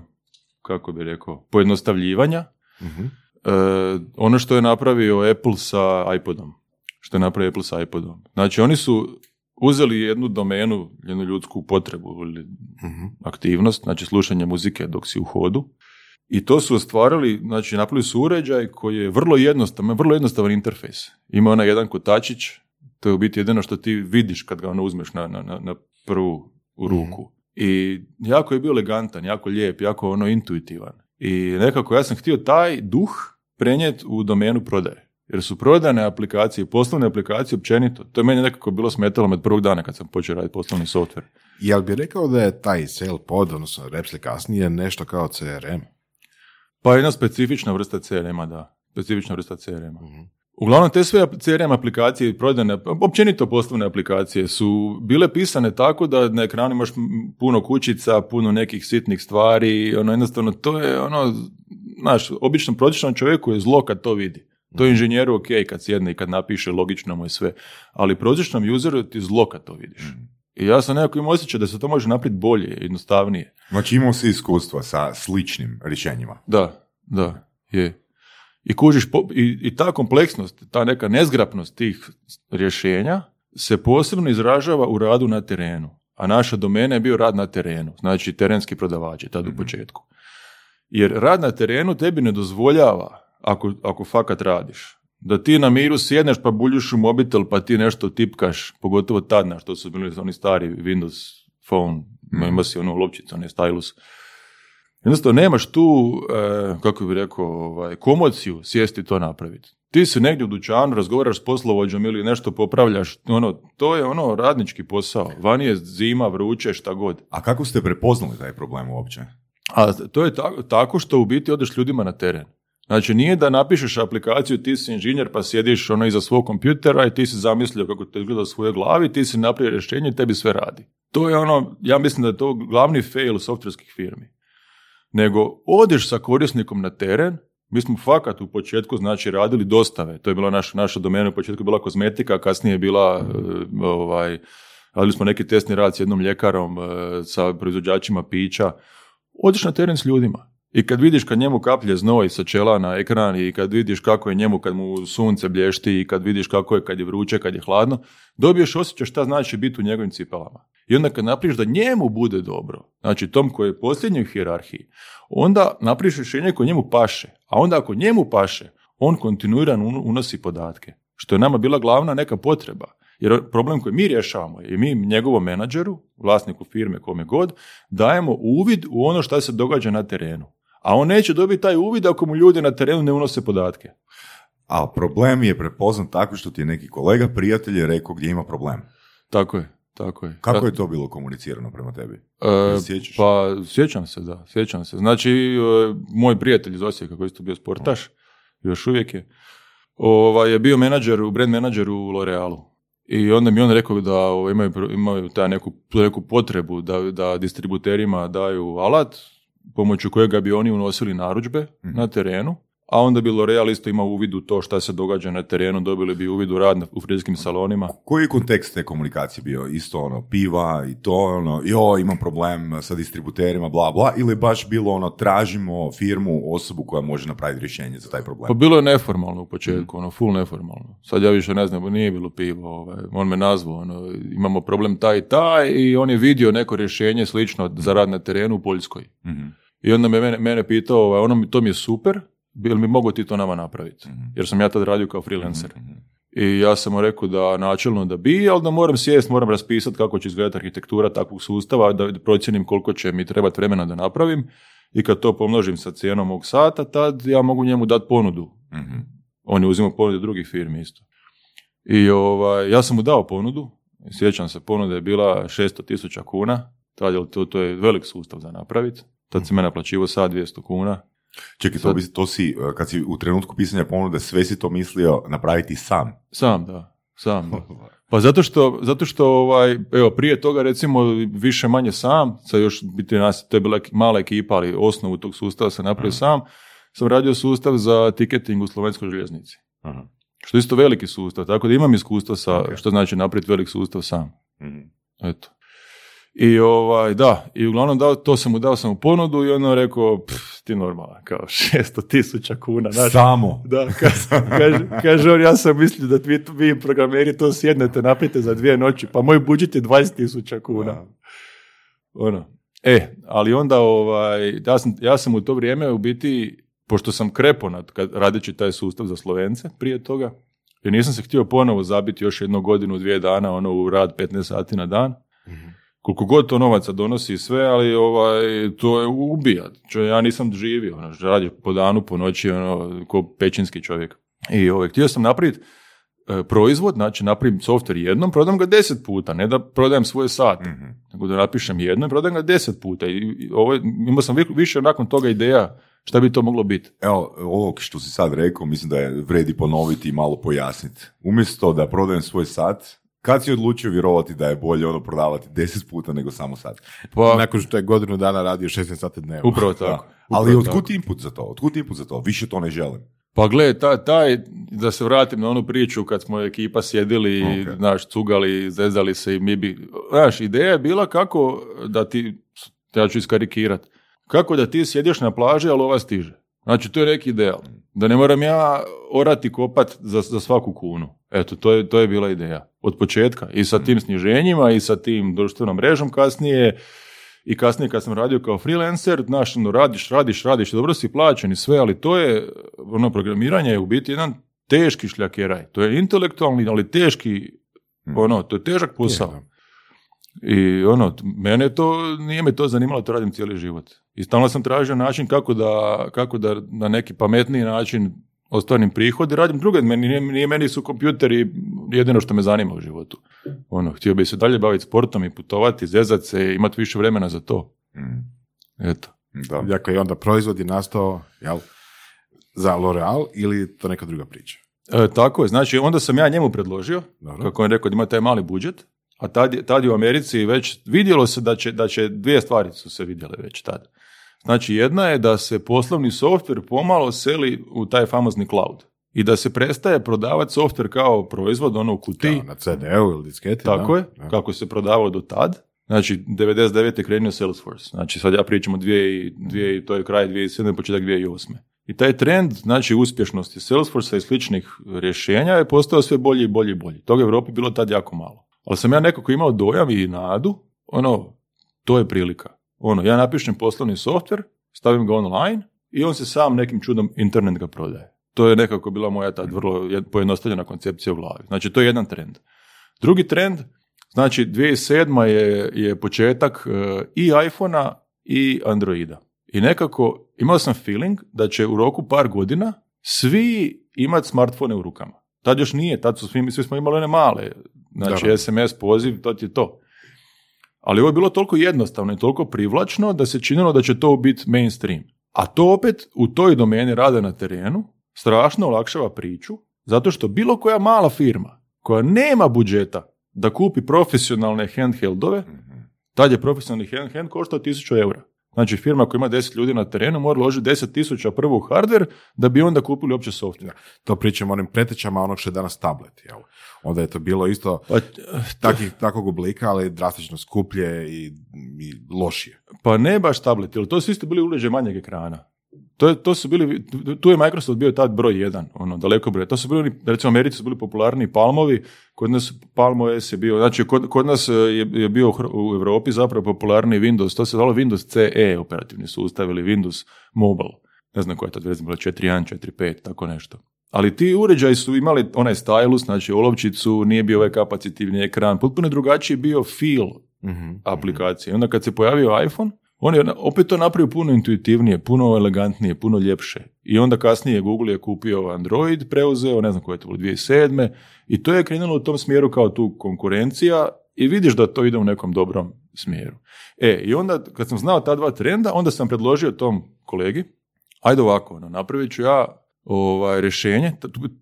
kako bi rekao, pojednostavljivanja. Mhm. E, ono što je napravio Apple sa iPodom. Što je napravio Apple sa iPodom. Znači, oni su uzeli jednu domenu, jednu ljudsku potrebu ili Mhm. aktivnost, znači slušanje muzike dok si u hodu. I to su ostvarili, znači napravili su uređaj koji je vrlo jednostavan, vrlo jednostavan interfejs. Ima onaj jedan kotačić, to je u biti jedino što ti vidiš kad ga ono uzmeš na, na, na, prvu u ruku. I jako je bio elegantan, jako lijep, jako ono intuitivan. I nekako ja sam htio taj duh prenijeti u domenu prodaje. Jer su prodane aplikacije, poslovne aplikacije općenito. To je meni nekako bilo smetalo od prvog dana kad sam počeo raditi poslovni software. Jel bi rekao da je taj sale pod, odnosno Repsli kasnije, nešto kao CRM? Pa jedna specifična vrsta CRM-a, da. Specifična vrsta CRM-a. Uglavnom, te sve CRM aplikacije i prodajne, općenito poslovne aplikacije su bile pisane tako da na ekranu imaš puno kućica, puno nekih sitnih stvari, ono jednostavno to je ono, znaš, običnom prosječnom čovjeku je zlo kad to vidi. To je inženjeru ok kad sjedne i kad napiše, logično mu je sve, ali prosječnom useru ti zlo kad to vidiš. I ja sam nekako imao osjećaj da se to može napraviti bolje, jednostavnije. Znači imao si iskustva sa sličnim rješenjima. Da, da, je. I kužiš, po- i, i ta kompleksnost, ta neka nezgrapnost tih rješenja se posebno izražava u radu na terenu. A naša domena je bio rad na terenu, znači terenski prodavači, tad u početku. Jer rad na terenu tebi ne dozvoljava, ako, ako fakat radiš, da ti na miru sjedneš pa buljuš u mobitel pa ti nešto tipkaš, pogotovo tad na što su bili oni stari Windows phone, ima si onu lopčicu, onaj stylus. Jednostavno nemaš tu, e, kako bi rekao, ovaj, komociju sjesti to napraviti. Ti si negdje u dućanu, razgovaraš s poslovođom ili nešto popravljaš, ono, to je ono radnički posao. Vani je zima, vruće, šta god. A kako ste prepoznali taj problem uopće? A to je tako, tako što u biti odeš ljudima na teren. Znači nije da napišeš aplikaciju, ti si inženjer pa sjediš ono iza svog kompjutera i ti si zamislio kako to izgleda u svojoj glavi, ti si napravio rješenje i tebi sve radi. To je ono, ja mislim da je to glavni fail softverskih firmi. Nego odeš sa korisnikom na teren, mi smo fakat u početku znači radili dostave, to je bila naša, naša domena, u početku je bila kozmetika, kasnije je bila e, ovaj, radili smo neki testni rad s jednom ljekarom, e, sa proizvođačima pića, odeš na teren s ljudima. I kad vidiš kad njemu kaplje znoj sa čela na ekran i kad vidiš kako je njemu kad mu sunce blješti i kad vidiš kako je kad je vruće, kad je hladno, dobiješ osjećaj šta znači biti u njegovim cipelama. I onda kad napriš da njemu bude dobro, znači tom koji je posljednji u hijerarhiji, onda napriš rješenje koje njemu paše. A onda ako njemu paše, on kontinuirano unosi podatke. Što je nama bila glavna neka potreba. Jer problem koji mi rješavamo je mi njegovom menadžeru, vlasniku firme, kome god, dajemo uvid u ono što se događa na terenu. A on neće dobiti taj uvid ako mu ljudi na terenu ne unose podatke. A problem je prepoznat tako što ti je neki kolega, prijatelj je rekao gdje ima problem. Tako je. Tako je. Kako je to bilo komunicirano prema tebi? E, pa sjećam se, da, sjećam se. Znači, e, moj prijatelj iz Osijeka koji je isto bio sportaš, još uvijek je, ovaj, je bio menadžer, brand menadžer u L'Orealu. I onda mi on rekao da ovaj, imaju, imaju ta neku, neku potrebu da, da distributerima daju alat pomoću kojega bi oni unosili narudžbe mhm. na terenu a onda bi L'Oreal isto imao uvid u to šta se događa na terenu, dobili bi uvid u rad u frizijskim salonima. Koji je kontekst te komunikacije bio? Isto ono, piva i to ono, jo, imam problem sa distributerima, bla, bla, ili baš bilo ono, tražimo firmu, osobu koja može napraviti rješenje za taj problem? Pa bilo je neformalno u početku, ono, full neformalno. Sad ja više ne znam, nije bilo pivo, ovaj, on me nazvao, ono, imamo problem taj i taj i on je vidio neko rješenje slično za rad na terenu u Poljskoj. mm I onda me mene, mene pitao, ovaj, ono, to mi je super, bil mi mogu ti to nama napraviti? Mhm. Jer sam ja tad radio kao freelancer. Mhm, mhm. I ja sam mu rekao da načelno da bi, ali da moram sjest, moram raspisati kako će izgledati arhitektura takvog sustava, da procjenim koliko će mi trebati vremena da napravim i kad to pomnožim sa cijenom mog sata, tad ja mogu njemu dati ponudu. On je uzimao ponude drugih firmi isto. I ovaj, ja sam mu dao ponudu, sjećam se, ponuda je bila 600 tisuća kuna, tad to, to je velik sustav za napraviti, tad se me naplaćivo sad 200 kuna, Čekaj, to, to si, e, kad si u trenutku pisanja ponude, sve si to mislio napraviti sam? Sam, da. Sam, da. *laughs* Pa zato što, zato što ovaj, evo, prije toga recimo više manje sam, sa još biti nas, to je bila mala ekipa, ali osnovu tog sustava sam napravio sam, sam radio sustav za tiketing u Slovenskoj željeznici. Aha. Što je isto veliki sustav, tako da imam iskustva sa, što znači napraviti velik sustav sam. Mhm. Eto. I ovaj, da, i uglavnom dao, to sam mu dao sam mu ponudu i ono rekao, ti normalan, kao *laughs* 600 tisuća kuna. Znači, Samo? Da, kaže, kaže on, ja sam mislio da vi, vi programeri to sjednete, napijete za dvije noći, pa moj budžet je 20 tisuća kuna. Ono. E, ali onda ovaj, ja, sam, ja sam u to vrijeme u biti, pošto sam krepo nad, kad, radeći taj sustav za Slovence prije toga, jer nisam se htio ponovo zabiti još jednu godinu, dvije dana, ono u rad 15 sati na dan. Koliko god to novaca donosi sve, ali ovaj, to je ubija. Čo, ja nisam živio, ono, radi po danu, po noći, ono, ko pećinski čovjek. I ovaj, htio sam napraviti e, proizvod, znači napravim software jednom, prodam ga deset puta, ne da prodajem svoje sat, mm nego da napišem jedno i prodam ga deset puta. I, i ovo, imao sam više nakon toga ideja šta bi to moglo biti. Evo, ovo što si sad rekao, mislim da je vredi ponoviti i malo pojasniti. Umjesto da prodajem svoj sat, kad si odlučio vjerovati da je bolje ono prodavati deset puta nego samo sad? Pa, Nakon što je godinu dana radio 16 sati dnevno. Upravo tako. Ali otkud input za to? Otkud input za to? Više to ne želim. Pa gle, taj, taj, da se vratim na onu priču kad smo ekipa sjedili, okay. znaš, cugali, zezali se i mi bi, znaš, ideja je bila kako da ti, ja ću iskarikirat, kako da ti sjediš na plaži, ali ova stiže. Znači, to je neki ideal. Da ne moram ja orati kopat za, za svaku kunu. Eto, to je, to je bila ideja. Od početka. I sa tim sniženjima i sa tim društvenom mrežom kasnije. I kasnije kad sam radio kao freelancer, znaš, ono, radiš, radiš, radiš, dobro si plaćen i sve, ali to je, ono, programiranje je u biti jedan teški šljakeraj. To je intelektualni, ali teški, hmm. ono, to je težak posao. I ono, mene to, nije me to zanimalo, to radim cijeli život. I stalno sam tražio način kako da, kako da na neki pametniji način ostvarim prihod i radim druge. Meni, nije, nije meni su kompjuteri jedino što me zanima u životu. Ono, htio bi se dalje baviti sportom i putovati, zezati se, imati više vremena za to. Mm. Eto. Da. Dakle, i onda proizvod je nastao, jel, za L'Oreal ili to neka druga priča? E, tako je, znači onda sam ja njemu predložio, Dobro. kako je rekao da ima taj mali budžet, a tad, je- tad je u Americi već vidjelo se da će, da će dvije stvari su se vidjele već tad. Znači jedna je da se poslovni softver pomalo seli u taj famozni cloud i da se prestaje prodavati softver kao proizvod, ono u kutiji, na CD-u ili disketi, tako da? je, Da. kako se prodavao do tad. Znači, 99. je krenuo Salesforce. Znači, sad ja pričam o dvije, i- dvije, i- to je kraj 2007. početak 2008. I taj trend, znači uspješnosti Salesforce i sličnih rješenja je postao sve bolji i bolji i bolji. Toga u Europi bilo tad jako malo. Ali sam ja nekako imao dojam i nadu, ono, to je prilika. Ono, ja napišem poslovni softver, stavim ga online i on se sam nekim čudom internet ga prodaje. To je nekako bila moja tad vrlo jed- pojednostavljena koncepcija u glavi. Znači, to je jedan trend. Drugi trend, znači 2007. je, je početak e, i iPhona i Androida. I nekako imao sam feeling da će u roku par godina svi imati smartfone u rukama. Tad još nije, tad su svi, svi smo imali one male, znači Da. SMS poziv, to ti je to. Ali ovo je bilo toliko jednostavno i toliko privlačno da se činilo da će to biti mainstream. A to opet u toj domeni rada na terenu strašno olakšava priču, zato što bilo koja mala firma koja nema budžeta da kupi profesionalne handheldove, tad je profesionalni handheld koštao 1000 eura. Znači firma koja ima 10 ljudi na terenu mora uložiti 10.000 prvo u hardware da bi onda kupili uopće software. To pričamo o onim pretečama onog što je danas tablet, jel? Onda je to bilo isto Pa, takvih, takvog oblika, ali drastično skuplje i, i lošije. Pa ne baš tablet, jer to su isto bili uređaji manjeg ekrana. To, to su bili, tu je Microsoft bio tad broj jedan, ono, daleko broj. To su bili, recimo Americi su bili popularni palmovi, kod nas Palm OS je bio, znači kod, kod nas e, je, je bio u Europi zapravo popularni Windows, to se zvalo Windows CE operativni sustav ili Windows Mobile. Ne znam koja je tad verzija bila, 4.1, 4.5, tako nešto. Ali ti uređaji su imali onaj stylus, znači olovčicu, nije bio ovaj kapacitivni ekran, potpuno drugačiji bio feel aplikacije. I onda kad se pojavio iPhone, on je opet to napravio puno intuitivnije, puno elegantnije, puno ljepše. I onda kasnije Google je kupio Android, preuzeo, ne znam koje je to bilo, 2007. I to je krenulo u tom smjeru kao tu konkurencija i vidiš da to ide u nekom dobrom smjeru. E, i onda kad sam znao ta dva trenda, onda sam predložio tom kolegi, ajde ovako, ono, napravit ću ja ovaj, rješenje,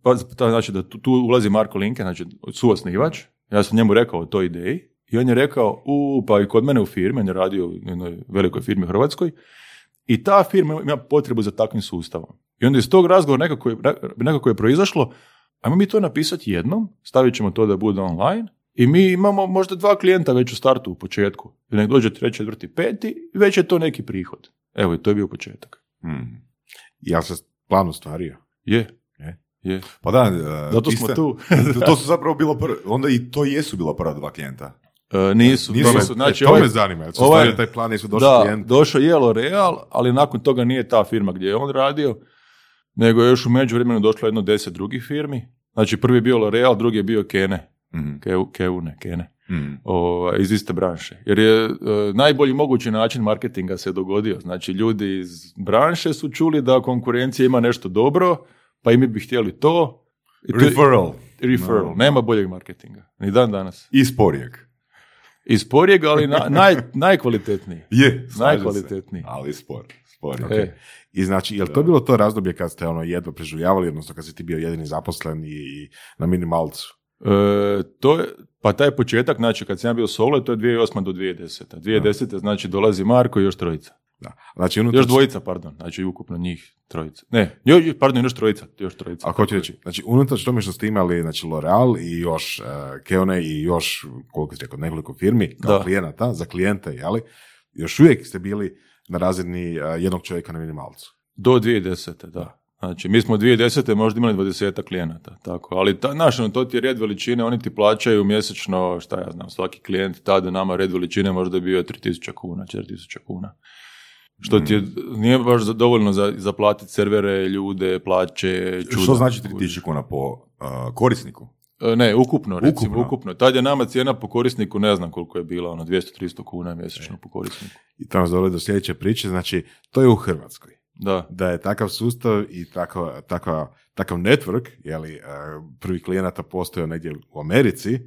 pa, znači da tu, tu ulazi Marko Linke, znači suosnivač, ja sam njemu rekao o toj ideji i on je rekao, u, pa i kod mene u firmi, on je radio u jednoj velikoj firmi u Hrvatskoj, i ta firma ima potrebu za takvim sustavom. I onda iz tog razgovora nekako je, nekako je proizašlo, ajmo mi to napisati jednom, stavit ćemo to da bude online, i mi imamo možda dva klijenta već u startu u početku. I nek dođe treći, četvrti, peti, i već je to neki prihod. Evo, i to je bio početak. Mm. Ja se plan ostvario. Je. Je. Je. Pa da, e, Zato vi smo ste- tu. *laughs* to su zapravo bilo prvo, onda i to jesu bila prva dva klijenta. E, nisu, Nisu, nisu, znači, e, to ovaj- me zanima. Su ovaj- taj plan, nisu došli da, klijenti? došao je L'Oreal, ali nakon toga nije ta firma gdje je on radio, nego je još u međuvremenu došlo jedno deset drugih firmi. Znači prvi je bio L'Oreal, drugi je bio Kene. Mhm. Keu, Keune, Kene. Mm. ovaj, iz iste branše. Jer je e, najbolji mogući način marketinga se dogodio. Znači, ljudi iz branše su čuli da konkurencija ima nešto dobro, pa i mi bi htjeli to. I je- Referral. referral. No. Nema boljeg marketinga. Ni dan danas. I sporijeg. Sporijeg, ali na, *laughs* naj, najkvalitetniji. Je, slažem se. Najkvalitetniji. Ali spor. spor. E, I znači, je li to bilo to razdoblje kad ste ono jedva preživljavali, odnosno kad si ti bio jedini zaposlen i, i na minimalcu? e, to je, pa taj početak, znači kad sam ja bio solo, to je 2008. do 2010. 2010. znači dolazi Marko i još trojica. Da. Znači, unutar, Još dvojica, pardon. Znači ukupno njih trojica. Ne, jo, jo- pardon, još trojica. Još trojica. A hoću reći, znači unatoč tome što ste imali znači L'Oreal i još uh, Keone i još, koliko ste rekao, nekoliko firmi kao Da. klijenata, za klijente, jeli, još uvijek ste bili na razini uh, jednog čovjeka na minimalcu. Do 2010. da. Znači, mi smo 2010. možda imali 20 klijenata, tako. Ali ta, znaš, ono, to ti je red veličine, oni ti plaćaju mjesečno, šta ja znam, svaki klijent, tada nama red veličine možda je bio 3000 kuna, 4000 kuna. Što ti je, nije baš dovoljno za, za platiti servere, ljude, plaće, čuda. Što znači 3000 kuna po uh, korisniku? E, Ne, ukupno, recimo, Ukupno. ukupno. Tad je nama cijena po korisniku, ne znam koliko je bila, ono, 200-300 kuna mjesečno po korisniku. I nas dovodi do sljedeće priče, znači to je u Hrvatskoj. Da. Da je takav sustav i tako, tako, takav network, jeli, uh, prvi klijenata postojao negdje u Americi,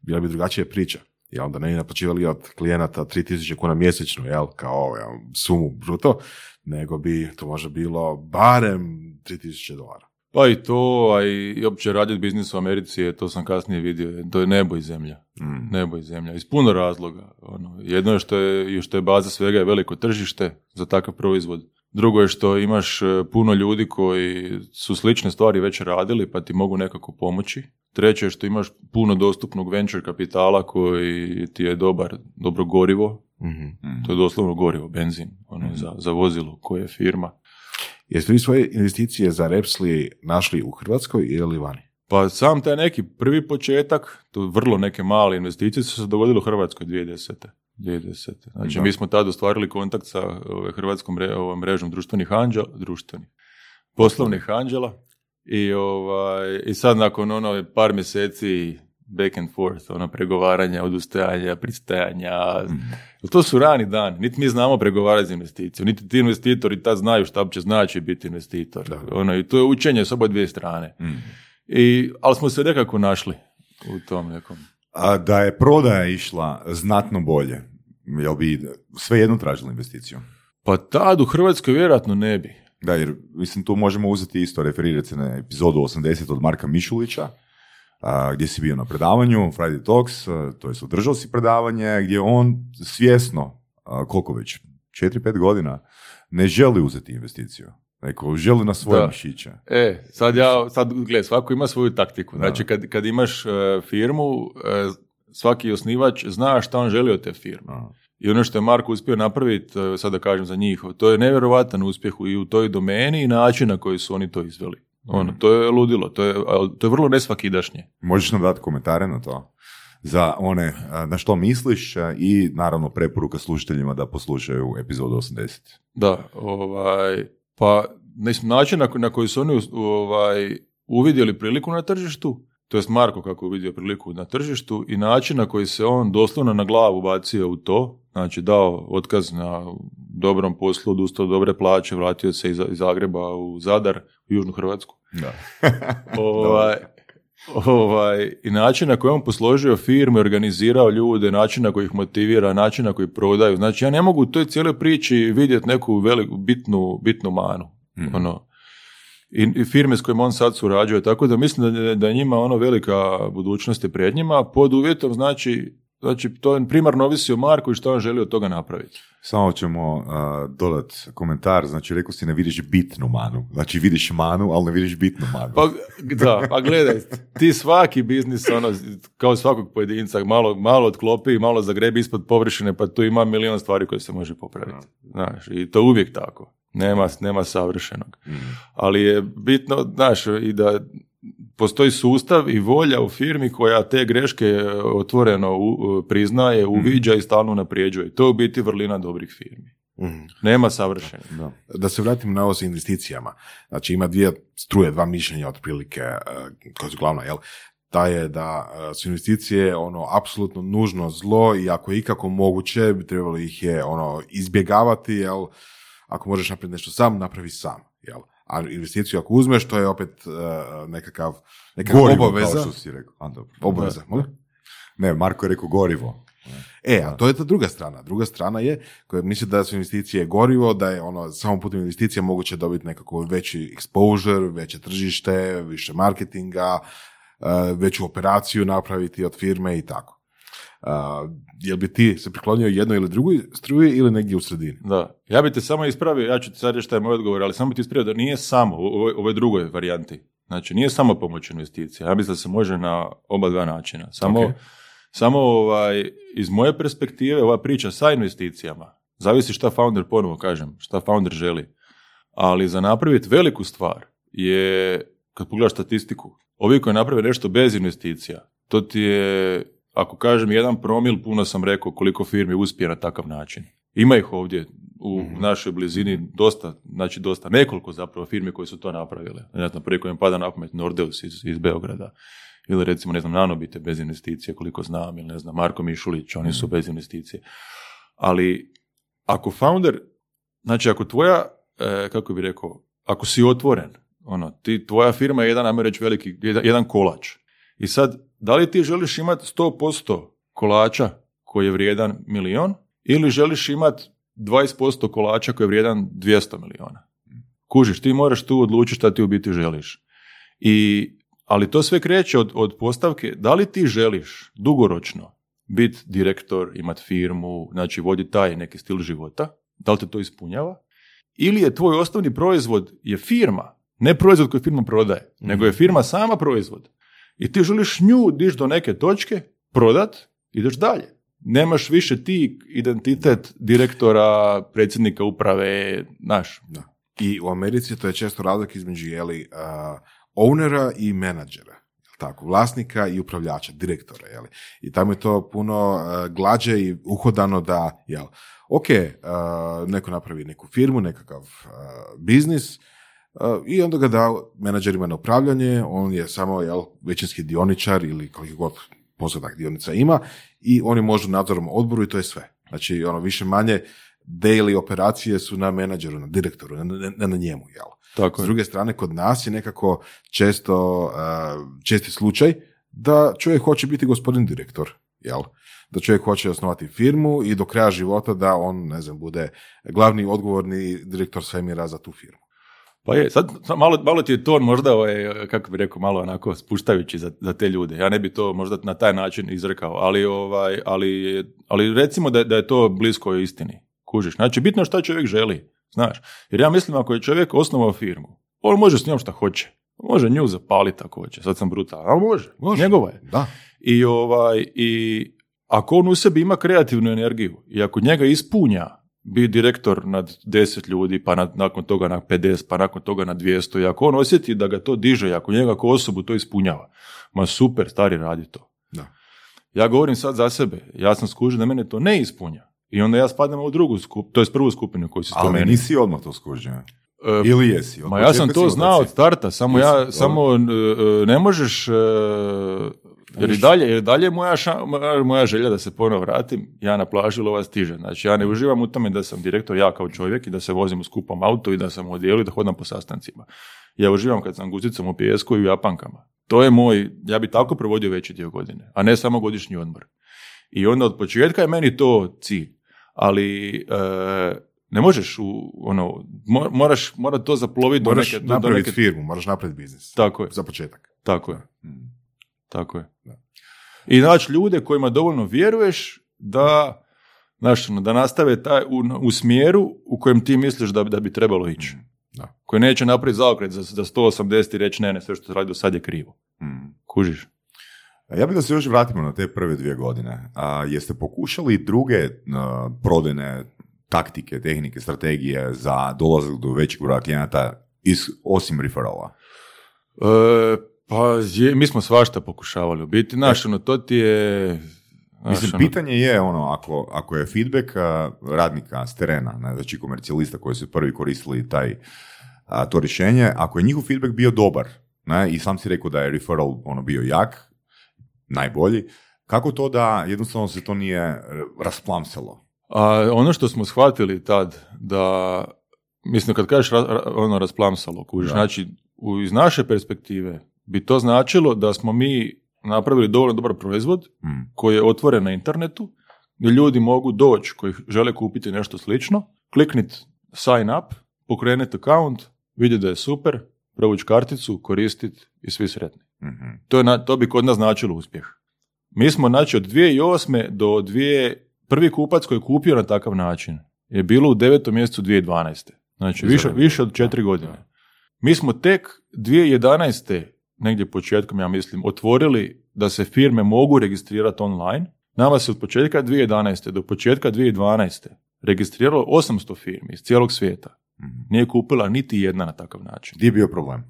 bila bi drugačija priča. Jel, da ne bi naplaćivali od klijenata 3000 kuna mjesečno, jel, kao jel, sumu bruto, nego bi to možda bilo barem 3000 dolara. Pa i to, a i, i opće raditi biznis u Americi, je, to sam kasnije vidio, to je nebo i zemlja. Mm. Nebo i zemlja, iz puno razloga. Ono, jedno je što je, i što je baza svega je veliko tržište za takav proizvod. Drugo je što imaš e, puno ljudi koji su slične stvari već radili pa ti mogu nekako pomoći. Treće je što imaš puno dostupnog venture kapitala koji ti je dobar, dobro gorivo. Mhm. To je doslovno gorivo, benzin, ono, za, za vozilo koje je firma. Jeste vi svoje investicije za Repsli našli u Hrvatskoj ili vani? Pa sam taj neki prvi početak, to vrlo neke male investicije su se dogodile u Hrvatskoj 2010. 2010. Znači Da. mi smo tad ostvarili kontakt sa ove, Hrvatskom mre, ovom mrežom društvenih anđela, društvenih, poslovnih anđela i, ovaj, i sad nakon ono par mjeseci back and forth, ono pregovaranja, odustajanja, pristajanja, Jer to su rani dani, niti mi znamo pregovarati za investiciju, niti ti investitori tad znaju šta uopće znači biti investitor. Da. Ono, I to je učenje s oba dvije strane. I, ali smo se nekako našli u tom nekom. A da je prodaja išla znatno bolje, jel bi sve jedno tražili investiciju? Pa tad u Hrvatskoj vjerojatno ne bi. Da, jer mislim tu možemo uzeti isto, referirati se na epizodu 80 od Marka Mišulića, a, gdje si bio na predavanju Friday Talks, a, to je održao si predavanje gdje on svjesno, a, koliko već, 4-5 godina, ne želi uzeti investiciju. Neko želi na svoje Da. mišiće. E, sad ja, sad gledaj, svako ima svoju taktiku. Znači, kad, kad imaš e, firmu, e, svaki osnivač zna šta on želi od te firme. A. I ono što je Marko uspio napraviti, e, sad da kažem za njih, to je nevjerojatan uspjeh i u toj domeni i način na koji su oni to izveli. Ono, to je ludilo, to je, to je vrlo nesvakidašnje. Možeš nam dati komentare na to? Za one a, na što misliš a, i naravno preporuka slušateljima da poslušaju epizodu 80. Da, ovaj, pa mislim, način na, koji- na koji su oni ovaj, uvidjeli priliku na tržištu, to jest Marko kako je uvidio priliku na tržištu i način na koji se on doslovno na glavu bacio u to, znači dao otkaz na dobrom poslu, odustao od dobre plaće, vratio se iz, iz Zagreba u Zadar, u Južnu Hrvatsku. Da. *laughs* ovaj, ovaj, I način na koji on posložio firmu, i organizirao ljude, način na koji ih motivira, način na koji prodaju. Znači ja ne mogu u toj cijeloj priči vidjeti neku veliku, bitnu, bitnu manu. Mhm. Ono, i, firme s kojima on sad surađuje, tako da mislim da, da je njima ono velika budućnost je pred njima, pod uvjetom znači, znači to primarno ovisi o Marku i što on želi od toga napraviti. Samo ćemo a, dodat komentar, znači rekao si ne vidiš bitnu manu, znači vidiš manu, ali ne vidiš bitnu manu. Pa, da, pa gledaj, ti svaki biznis, ono, kao svakog pojedinca, malo, malo otklopi, malo zagrebi ispod površine, pa tu ima milion stvari koje se može popraviti. Znaš, i to uvijek tako. Nema, nema savršenog. Ali je bitno, znaš, i da postoji sustav i volja u firmi koja te greške otvoreno u- priznaje, uviđa i stalno naprijeđuje. To je u biti vrlina dobrih firmi. Mhm. Nema savršenih. Da. Da se vratim na ovo sa investicijama. Znači ima dvije struje, dva mišljenja otprilike eh, koja su glavna, jel? Ta je da su investicije ono apsolutno nužno zlo i ako je ikako moguće bi trebalo ih je ono izbjegavati, jel? Ako možeš napraviti nešto sam, napravi sam, jel? A investiciju ako uzmeš, to je opet eh, nekakav, nekakav Gorivo, obaveza. kao što si rekao. A, dobro. Obaveza, molim? Ne, Marko je rekao gorivo. E, a to je ta druga strana. Druga strana je koja misli da su investicije gorivo, da je ono samo putem investicija moguće dobiti nekako veći exposure, veće tržište, više marketinga, eh, veću operaciju napraviti od firme i tako. Uh, jel bi ti se priklonio jednoj ili drugoj struji ili negdje u sredini? Da, ja bi te samo ispravio, ja ću ti sad reći šta je moj odgovor, ali samo bi ti ispravio da nije samo u ovoj, ovoj drugoj varijanti. Znači, nije samo pomoć investicija. Ja mislim da se može na oba dva načina. Samo, Ok. samo ovaj, iz moje perspektive ova priča sa investicijama, zavisi šta founder, ponovo kažem, šta founder želi. Ali za napraviti veliku stvar je, kad pogledaš statistiku, ovi koji naprave nešto bez investicija, to ti je, ako kažem jedan promil, puno sam rekao koliko firmi uspije na takav način. Ima ih ovdje u našoj blizini dosta, znači dosta, nekoliko zapravo firmi koje su to napravile. Ne znam, prvi koji mi pada na pamet Nordeus iz, iz Beograda. Ili recimo, ne znam, Nanobite bez investicije, koliko znam, ili ne znam, Marko Mišulić, oni su bez investicije. Ali ako founder, znači ako tvoja, e, kako bi rekao, ako si otvoren, ono, ti, tvoja firma je jedan, ajmo reći, veliki, jedan, jedan kolač. I sad, da li ti želiš imati 100% kolača koji je vrijedan milion ili želiš imati 20% kolača koji je vrijedan 200 miliona. Kužiš, ti moraš tu odlučiti šta ti u biti želiš. I, ali to sve kreće od, od postavke da li ti želiš dugoročno biti direktor, imati firmu, znači voditi taj neki stil života, da li te to ispunjava, ili je tvoj osnovni proizvod je firma, ne proizvod koji firma prodaje, nego je firma sama proizvod. I ti želiš nju diš do neke točke, prodat, ideš dalje. Nemaš više ti identitet direktora, predsjednika uprave, naš. Da. I u Americi to je često razlik između jeli, uh, ownera i menadžera. Tako, vlasnika i upravljača, direktora. Jeli. I tamo je to puno uh, glađe i uhodano da, jel, ok, uh, neko napravi neku firmu, nekakav uh, biznis, i onda ga da menadžerima na upravljanje, on je samo jel, većinski dioničar ili koliko god postotak dionica ima i oni možu u nadzornom odboru i to je sve. Znači, ono, više manje daily operacije su na menadžeru, na direktoru, ne, ne- ne na njemu, jel? Tako S je. druge strane, kod nas je nekako često, uh, česti slučaj da čovjek hoće biti gospodin direktor, jel? Da čovjek hoće osnovati firmu i do kraja života da on, ne znam, bude glavni odgovorni direktor svemira za tu firmu. Pa je, sad malo, malo ti je ton možda, ovaj, kako bi rekao, malo onako spuštajući za, za te ljude. Ja ne bi to možda na taj način izrekao, ali, ovaj, ali, ali recimo da, da je to blisko istini. Kužiš. Znači, bitno je šta čovjek želi, znaš. Jer ja mislim ako je čovjek osnovao firmu, on može s njom šta hoće. Može nju zapaliti ako hoće, sad sam brutalan, ali može, Može. njegova je. Da. I, ovaj, I ako on u sebi ima kreativnu energiju i ako njega ispunja biti direktor nad 10 ljudi, pa nad, nakon toga na 50, pa nakon toga na 200, i ako on osjeti da ga to diže, i ako njega kao osobu to ispunjava, ma super, stari radi to. Da. Ja govorim sad za sebe, ja sam skužio da mene to ne ispunja. I onda ja spadam u drugu skupinu, to je prvu skupinu koju si Ali spomenuo. nisi odmah to skužio. E, Ili jesi? Ma ja sam to znao od starta, samo Jesi, ja, samo e, e, ne možeš, jer i dalje, jer dalje je moja, ša- moja- želja da se ponovo vratim, ja na plaži lova stiže. Znači ja ne uživam u tome da sam direktor ja kao čovjek i da se vozim u skupom autu i da sam u odijelu i da hodam po sastancima. Ja uživam kad sam guzicom u pijesku i u japankama. To je moj, ja bi tako provodio veći dio godine, a ne samo godišnji odmor. I onda od početka je meni to cilj. Ali e, ne možeš u, ono, mo- moraš, mora to zaploviti do Moraš neke, do napraviti neke- firmu, moraš napraviti biznis. Tako je, Za početak. tako je, Mm. tako je. I naći ljude kojima dovoljno vjeruješ da, znaš, ono, da nastave taj, u, u smjeru u kojem ti misliš da, da bi trebalo ići. Da. Koji neće napraviti zaokret za, za 180 i reći ne, ne, sve što se radi do sad je krivo. Mm. Kužiš? Ja bih da se još vratimo na te prve dvije godine. A, jeste pokušali druge a, prodajne taktike, tehnike, strategije za dolazak do većeg broja klijenata iz, osim referala? E, pa je, mi smo svašta pokušavali u biti. Znaš, ono, to ti je... znaš, Mislim, ono, pitanje je ono, ako, ako je feedback a, radnika s terena, ne, znači komercijalista koji su prvi koristili taj, a, to rješenje, ako je njihov feedback bio dobar, ne, i sam si rekao da je referral ono bio jak, najbolji, kako to da jednostavno se to nije e, rasplamsalo? A ono što smo shvatili tad, da, mislim, kad kažeš ra- ono rasplamsalo, kužiš, znači, u, iz naše perspektive bi to značilo da smo mi napravili dovoljno dobar proizvod Mm. koji je otvoren na internetu, gdje ljudi mogu doći koji žele kupiti nešto slično, klikniti sign up, pokrenuti account, vidjeti da je super, provući karticu, koristiti i svi sretni. Mhm. To, je na, to bi kod nas značilo uspjeh. Mi smo, znači, od 2008. do dvije, prvi kupac koji je kupio na takav način je bilo u devetom mjesecu 2012. Znači, više, više od četiri godine. Mi smo tek 2011. negdje početkom, ja mislim, otvorili da se firme mogu registrirati online. Nama se od početka 2011. do početka 2012. registriralo 800 firmi iz cijelog svijeta. Mhm. Nije kupila niti jedna na takav način. Gdje je bio problem?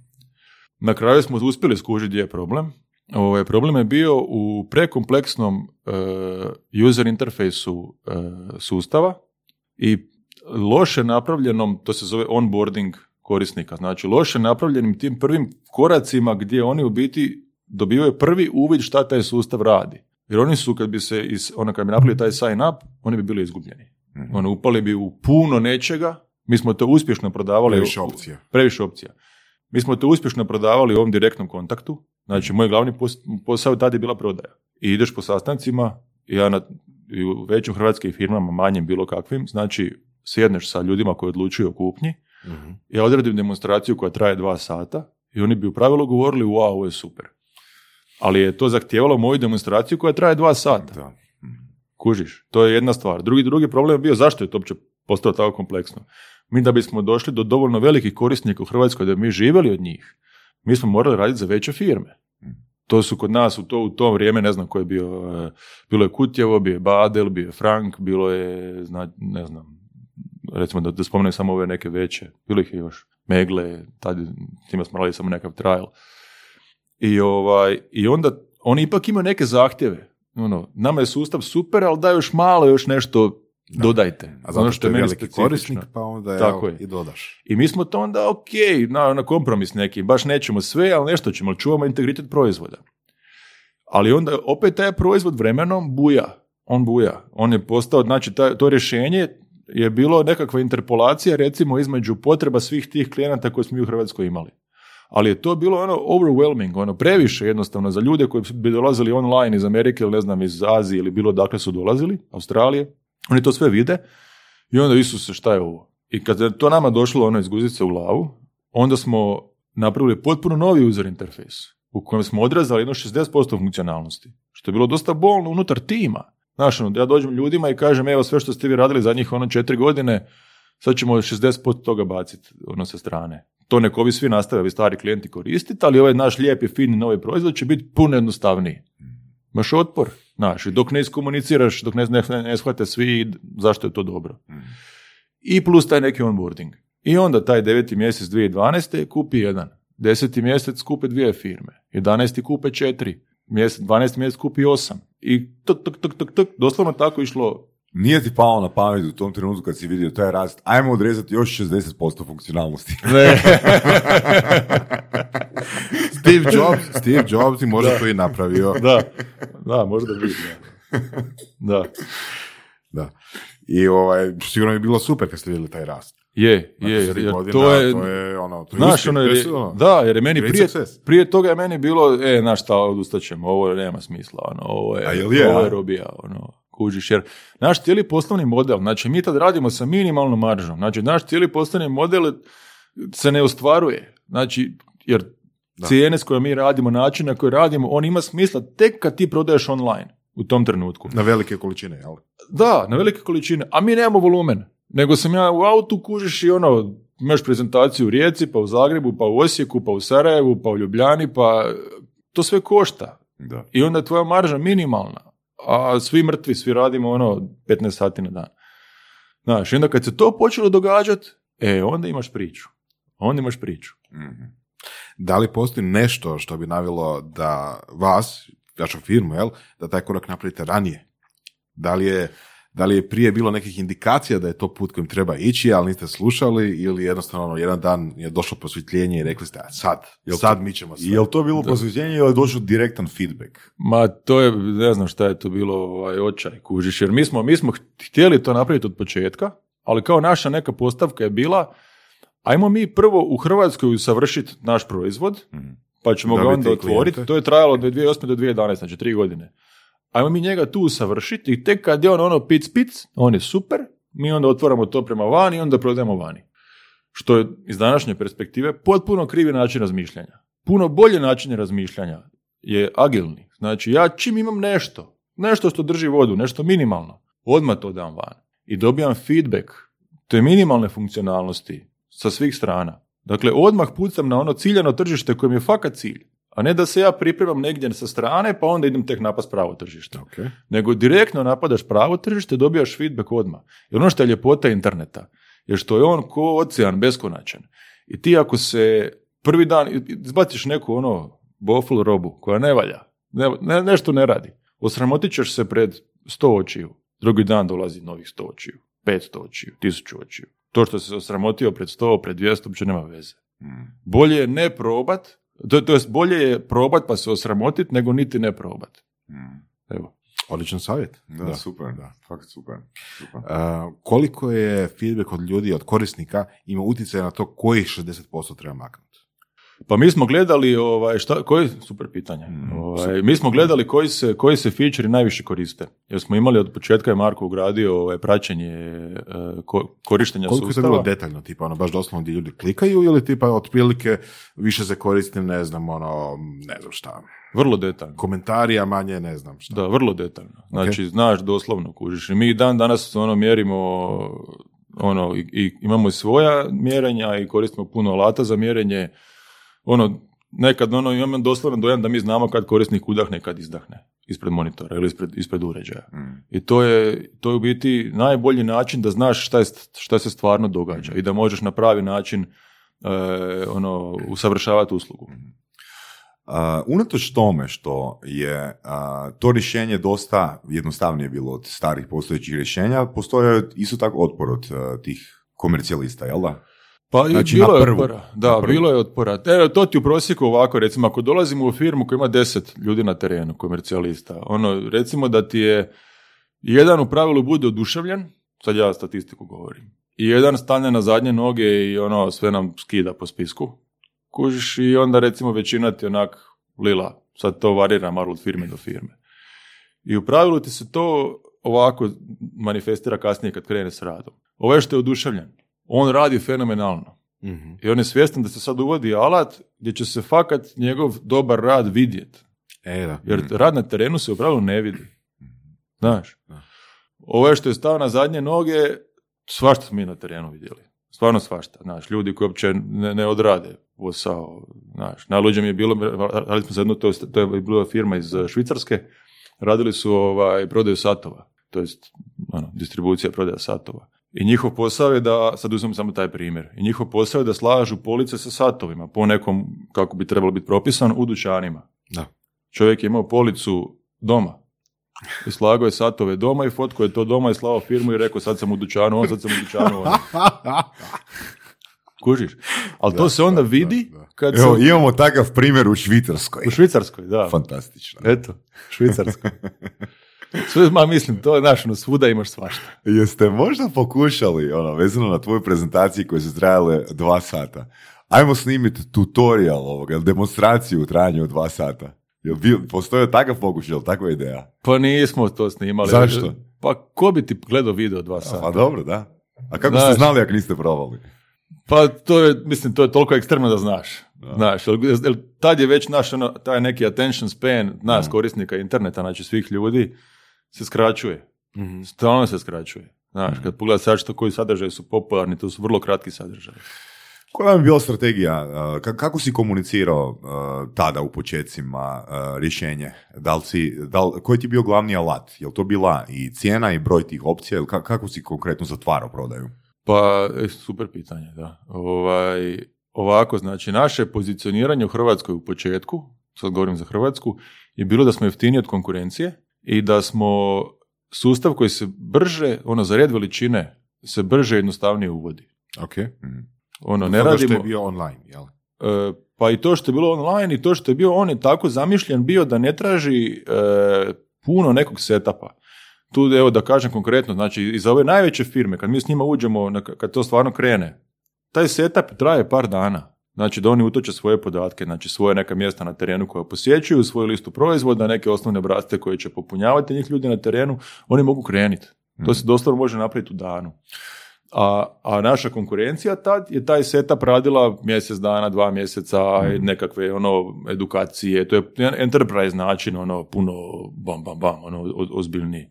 Na kraju smo uspjeli skužiti gdje je problem. Ovaj, problem je bio u prekompleksnom e, user interfejsu e, sustava i loše napravljenom, to se zove onboarding korisnika, znači loše napravljenim tim prvim koracima gdje oni u biti dobivaju prvi uvid šta taj sustav radi. Jer oni su, kad bi se, iz, ono, kad bi napravili taj sign up, oni bi bili izgubljeni. Mhm. Ono, upali bi u puno nečega, mi smo to uspješno prodavali. Previše u- opcija. Previše opcija. Mi smo to uspješno prodavali u ovom direktnom kontaktu. Znači, moj glavni pos- posao tad je bila prodaja. I ideš po sastancima, ja na, i u većim hrvatskim firmama, manjim bilo kakvim, znači sjedneš sa ljudima koji odlučuju o kupnji, Mhm. ja odredim demonstraciju koja traje dva sata i oni bi u pravilu govorili, wow, ovo je super. Ali je to zahtijevalo moju demonstraciju koja traje dva sata. Da. Kužiš, to je jedna stvar. Drugi, drugi problem je bio zašto je to uopće postalo tako kompleksno. Mi da bismo došli do dovoljno velikih korisnika u Hrvatskoj da bi mi živjeli od njih, mi smo morali raditi za veće firme. To su kod nas u to, u to vrijeme, ne znam ko je bio, e, bilo je Kutjevo, bio je Badel, bio je Frank, bilo je, zna- ne znam, recimo da, da spomenem samo ove neke veće, bilo ih je još, Megle, tad njima smo radili samo nekakav trial. I, ovaj, I onda oni ipak imaju neke zahtjeve. Ono, nama je sustav super, ali da još malo, još nešto dodajte. A zato što je meni veliki korisnik, pa onda Tako je. i dodaš. I mi smo to onda ok, na, na kompromis neki, baš nećemo sve, ali nešto ćemo, ali čuvamo integritet proizvoda. Ali onda opet taj proizvod vremenom buja, on buja. On je postao, znači taj, to rješenje je bilo nekakva interpolacija recimo između potreba svih tih klijenata koje smo mi u Hrvatskoj imali. Ali je to bilo ono overwhelming, ono previše jednostavno za ljude koji bi dolazili online iz Amerike ili ne znam iz Azije ili bilo dakle su dolazili, Australije. Oni to sve vide i onda Isuse šta je ovo? I kad je to nama došlo ono iz guzice u glavu, onda smo napravili potpuno novi user interfejs u kojem smo odrezali jedno 60% funkcionalnosti, što je bilo dosta bolno unutar tima. Znaš, ono, ja dođem ljudima i kažem, evo sve što ste vi radili zadnjih ono četiri godine, sad ćemo 60% toga baciti ono sa strane. To neko ovi svi nastave, ovi stari klijenti koristiti, ali ovaj naš lijepi, fini novi proizvod će biti puno jednostavniji. Imaš otpor, znaš, dok ne iskomuniciraš, dok ne, ne, ne shvate svi zašto je to dobro. I plus taj neki onboarding. I onda taj deveti mjesec 2012. kupi jedan. Deseti mjesec kupe dvije firme. 11. kupe četiri. Mjesec, 12. mjesec kupi osam. I tuk, tuk, tuk, tuk, tuk, doslovno tako išlo Nije ti palo na pamet u tom trenutku kad si vidio taj rast, ajmo odrezati još 60% funkcionalnosti. *laughs* *laughs* Steve Jobs, Steve Jobs i možda to i napravio. da, da, možda bi. Da. da. Da. I ovaj, sigurno bi bilo super kad ste vidjeli taj rast. Je, Nakon je, jer, jer godina, to je, to je ono, to je Znaš, uspjeh, ono, jer je je- ono, da, jer je meni prije, prije toga je meni bilo, e, znaš šta, odustaćemo, ovo nema smisla, ono, ovo je, A jel je, ovo a? je robija, ono, kužiš, jer naš cijeli poslovni model, znači mi tad radimo sa minimalnom maržom, znači naš cijeli poslovni model se ne ostvaruje, znači, jer cijene s kojima mi radimo, način na koji radimo, on ima smisla tek kad ti prodaješ online u tom trenutku. Na velike količine, jel? Da, na velike količine, a mi nemamo volumen. Nego sam ja u autu kužiš i ono, imaš prezentaciju u Rijeci, pa u Zagrebu, pa u Osijeku, pa u Sarajevu, pa u Ljubljani, pa to sve košta. Da. I onda je tvoja marža minimalna. A svi mrtvi, svi radimo ono 15 sati na dan. Znaš, i onda kad se to počelo događati, e, onda imaš priču. Onda imaš priču. Mhm. Da li postoji nešto što bi navelo da vas, vašu firmu, jel, da taj korak napravite ranije? Da li je da li je prije bilo nekih indikacija da je to put kojim treba ići, ali niste slušali ili jednostavno ono, jedan dan je došlo prosvjetljenje i rekli ste, a sad, Jel sad mi ćemo sve. Je li to bilo posvećenje ili je došao direktan feedback? Ma to je, ne znam šta je to bilo ovaj, očaj, kužiš, jer mi smo, mi smo htjeli to napraviti od početka, ali kao naša neka postavka je bila, ajmo mi prvo u Hrvatskoj usavršiti naš proizvod, pa ćemo ga Dobiti onda otvoriti. To je trajalo od 2008. do 2011, znači tri godine. Ajmo mi njega tu usavršiti i tek kad je on ono pic pic, on je super, mi onda otvaramo to prema vani i onda prodajemo vani. Što je iz današnje perspektive potpuno krivi način razmišljanja. Puno bolje način razmišljanja je agilni. Znači ja čim imam nešto, nešto što drži vodu, nešto minimalno, odmah to dam van. I dobijam feedback te minimalne funkcionalnosti sa svih strana. Dakle, odmah pucam na ono ciljano tržište koje mi je fakat cilj. A ne da se ja pripremam negdje sa strane, pa onda idem tek napast pravo tržište. Ok. Nego direktno napadaš pravo tržište, dobijaš feedback odmah. Jer ono što je ljepota interneta, je što je on ko ocean beskonačan. I ti ako se prvi dan izbaciš neku ono bofl robu koja ne valja, ne, ne- nešto ne radi, osramotit ćeš se pred sto očiju. Drugi dan dolazi novih sto očiju, petsto očiju, tisuću očiju. To što se osramotio pred sto, pred dvijesto, uopće nema veze. Bolje je ne probat, to, to jest bolje je probat pa se osramotit, nego niti ne probat. Evo. Odličan savjet. Da, super, da, fakat super. super. Uh, koliko je feedback od ljudi, od korisnika, ima utjecaj na to kojih 60% treba maknuti? Pa mi smo gledali, ovaj, šta, koji, super pitanje, Mm, ovaj, mi smo gledali koji se, koji se feature najviše koriste. Jer smo imali od početka je Marko ugradio ovaj, praćenje e, ko- korištenja Koliko je to sustava. bilo detaljno, tipa ono baš doslovno gdje ljudi klikaju ili tipa otprilike više se koristi, ne znam, ono, ne znam šta, Vrlo detaljno. komentari, a manje ne znam šta. Da, vrlo detaljno. Znači, znaš doslovno, kužiš. I mi dan danas ono mjerimo, ono, i, i imamo i svoja mjerenja i koristimo puno alata za mjerenje. Ono, nekad ono, imam doslovno dojam da mi znamo kad korisnik udahne, kad izdahne ispred monitora ili ispred, ispred uređaja. Mm. I to je, to je u biti najbolji način da znaš šta, je, šta se stvarno događa i da možeš na pravi način e, ono, usavršavati uslugu. Uh, unatoč tome što je uh, to rješenje dosta jednostavnije bilo od starih postojećih rješenja, postoje isto tako otpor od uh, tih komercijalista, jel da? Pa Znači, bilo je otpora. Da, bilo je otpora. E, to ti u prosjeku ovako, recimo, ako dolazimo u firmu koja ima deset ljudi na terenu, komercijalista, ono, recimo da ti je jedan u pravilu bude oduševljen, sad ja statistiku govorim, i jedan stane na zadnje noge i ono, sve nam skida po spisku, kužiš, i onda recimo većina ti onak lila, sad to varira malo od firme do firme. I u pravilu ti se to ovako manifestira kasnije kad krene s radom. Ovo je što je oduševljen. On radi fenomenalno. Mhm. I on je svjestan da se sad uvodi alat gdje će se fakat njegov dobar rad vidjet. E, da. Jer rad na terenu se u pravilu ne vidi. Znaš? Da. Ovo je što je stao na zadnje noge, svašta smo mi na terenu vidjeli. Stvarno svašta. Znaš, ljudi koji uopće ne, ne odrade posao. Znaš, najluđe mi je bilo, radili smo za jednu, to je, to je bila firma iz Švicarske, radili su ovaj, prodaju satova. To jest, ono, distribucija prodaja satova. I njihov posao je da, sad uzmem samo taj primjer, i njihov posao je da slažu police sa satovima po nekom, kako bi trebalo biti propisan, u dućanima. Da. Čovjek je imao policu doma. I slagao je satove doma i fotko je to doma i slao firmu i rekao sad sam u dućanu, on sad sam u dućanu, on. *laughs* Kužiš? Ali to se onda da, vidi da, kad se... Evo, imamo takav primjer u Švicarskoj. U Švicarskoj, da. Fantastično. Eto, Švicarskoj. *laughs* *laughs* Sve, ma mislim, to je naš, ono, svuda imaš svašta. Jeste možda pokušali, ono, vezano na tvoju prezentaciju koje su trajale dva sata, ajmo snimiti tutorial ovoga, demonstraciju u trajanju od dva sata. Jel bio, postoji takav pokušaj, jel takva ideja? Pa nismo to snimali. Zašto? Pa ko bi ti gledao video dva sata? Pa dobro, da. A kako ste znali ako niste probali? Pa to je, mislim, to je toliko ekstremno da znaš. Znaš, jel, tad je već naš, ono, taj neki attention span nas, korisnika interneta, znači svih ljudi, se skraćuje. Mhm. Stalno se skraćuje. Znaš, kad pogledaš sad što koji sadržaji su popularni, to su vrlo kratki sadržaji. Koja vam je bila strategija? ka- Kako si komunicirao uh, tada u počecima uh, rješenje? Da li si, da li- koji ti je bio glavni alat? Je li to bila i cijena i broj tih opcija? Ili ka- kako si konkretno zatvarao prodaju? Pa, e, super pitanje, da. Ovaj, ovako, znači, naše pozicioniranje u Hrvatskoj u početku, sad govorim za Hrvatsku, je bilo da smo jeftiniji od konkurencije i da smo sustav koji se brže, ono, za red veličine, se brže i jednostavnije uvodi. Ok. Ono, ne Zato što radimo... je bio online, jel? E, pa i to što je bilo online i to što je bio, on je tako zamišljen bio da ne traži e, puno nekog setapa. Tu, evo da kažem konkretno, znači i za ove najveće firme, kad mi s njima uđemo, kad to stvarno krene, taj setup traje par dana. Znači da oni utoče svoje podatke, znači svoje neka mjesta na terenu koja posjećuju, svoju listu proizvoda, neke osnovne obrazce koje će popunjavati njih ljudi na terenu, oni mogu krenuti. To se doslovno može napraviti u danu. A, a naša konkurencija tad je taj setup radila mjesec dana, dva mjeseca, i nekakve ono edukacije, to je jedan enterprise način, ono puno bam, bam, bam, ono o- ozbiljniji.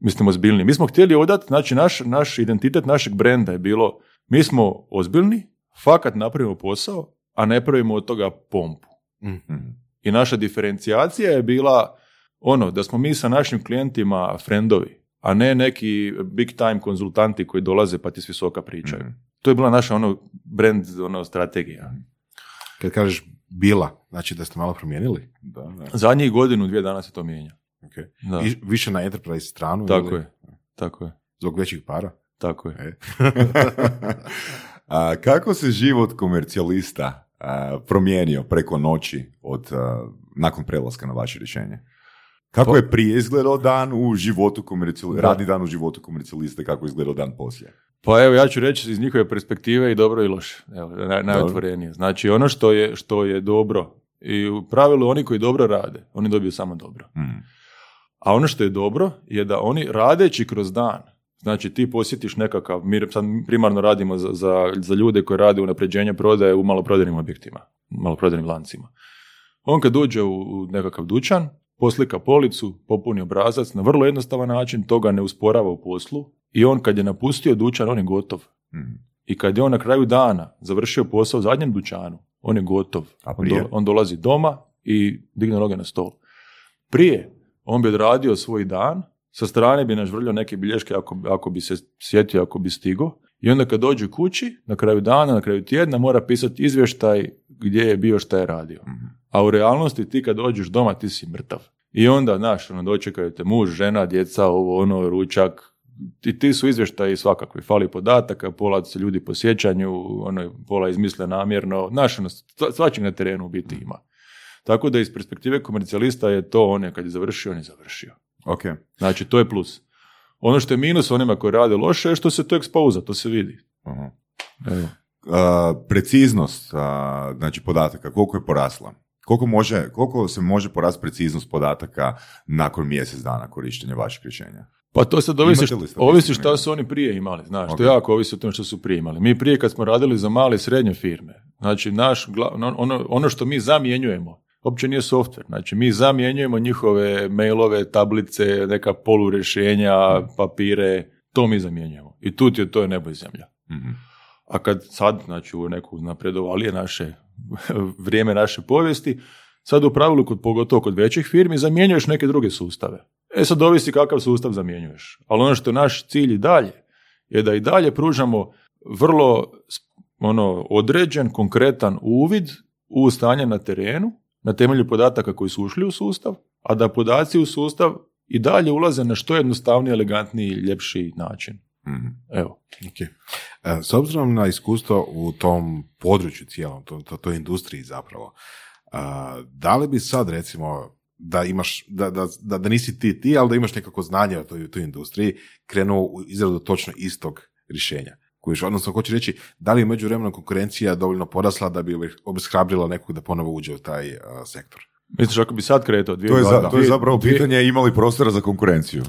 Mislim ozbiljniji. Mi smo htjeli odati, znači naš, naš identitet našeg brenda je bilo, mi smo ozbiljni, fakat napravimo posao, a ne pravimo od toga pompu. Mhm. I naša diferencijacija je bila ono, da smo mi sa našim klijentima friendovi, a ne neki big time konzultanti koji dolaze pa ti s visoka pričaju. To je bila naša ono brand ono, strategija. Kad kažeš bila, znači da ste malo promijenili? Da, da. Zadnjih godinu, dvije dana se to mijenja. Ok. Da. I više na enterprise stranu? Tako ili je, tako je, Zbog većih para? tako je. E. *laughs* A, kako se život komercijalista a, promijenio preko noći od, a, nakon prelaska na vaše rješenje? Kako je prije izgledao dan u životu komercijalista, Da. radni dan u životu komercijalista, kako je izgledao dan poslije? Pa evo, ja ću reći iz njihove perspektive i dobro i loše. Evo, naj, najotvorenije. Znači, ono što je, što je dobro i u pravilu oni koji dobro rade, oni dobiju samo dobro. Mhm. A ono što je dobro je da oni radeći kroz dan, znači ti posjetiš nekakav, mi sad primarno radimo za, za, za ljude koji rade unapređenje prodaje u maloprodajnim objektima, maloprodajnim lancima. On kad uđe u, u nekakav dućan, poslika policu, popuni obrazac na vrlo jednostavan način, to ga ne usporava u poslu i on kad je napustio dućan, on je gotov. Mhm. I kad je on na kraju dana završio posao u zadnjem dućanu, on je gotov. A On, do- on dolazi doma i digne noge na stol. Prije, on bi odradio svoj dan, sa strane bi nažvrljao neke bilješke ako, ako bi se sjetio, ako bi stigo. I onda kad dođe kući, na kraju dana, na kraju tjedna, mora pisati izvještaj gdje je bio, šta je radio. Mhm. A u realnosti ti kad dođeš doma, ti si mrtav. I onda, znaš, ono, dočekaju te muž, žena, djeca, ovo, ono, ručak. I ti su izvještaji svakakvi. Fali podataka, pola se ljudi po sjećanju, ono, pola izmisle namjerno. Znaš, ono, sva- svačeg na terenu u biti ima. Tako da iz perspektive komercijalista je to on je kad je završio, on je završio. Ok. Znači, to je plus. Ono što je minus onima koji rade loše je što se to ekspouza, to se vidi. Aha. Evo. Uh, preciznost uh, znači podataka, koliko je porasla? Koliko, može, koliko se može porasti preciznost podataka nakon mjesec dana korištenja vašeg rješenja? Pa to sad ovisi, Imate li št- statistiku ovisi šta su oni prije imali, znaš, Ok. to jako ovisi o tome što su prije imali. Mi prije kad smo radili za male i srednje firme, znači naš, ono- ono, ono što mi zamjenjujemo, uopće nije softver, znači mi zamjenjujemo njihove mailove, tablice, neka polurješenja, papire, to mi zamjenjujemo. I tu ti je to je nebo i zemlja. Mhm. A kad sad, znači u neku napredovalije naše *laughs* vrijeme naše povijesti, sad u pravilu, kod, pogotovo kod većih firmi, zamjenjuješ neke druge sustave. E sad ovisi kakav sustav zamjenjuješ. Ali ono što je naš cilj i dalje, je da i dalje pružamo vrlo ono, određen, konkretan uvid u stanje na terenu, na temelju podataka koji su ušli u sustav, a da podaci u sustav i dalje ulaze na što jednostavniji, elegantniji i ljepši način. Mhm. Evo. Ok. E, S obzirom na iskustvo u tom području cijelom, to, to, toj industriji zapravo, a, da li bi sad recimo da imaš, da, da, da, da nisi ti ti, ali da imaš nekako znanje o toj, toj industriji, krenuo u izradu točno istog rješenja? Kojiš, odnosno, hoću reći, da li je međuvremeno konkurencija dovoljno porasla da bi obeshrabrila nekog da ponovo uđe u taj a, sektor? Misliš ako bi sad kretao? To, je za- to je zapravo pitanje ima li prostora za konkurenciju?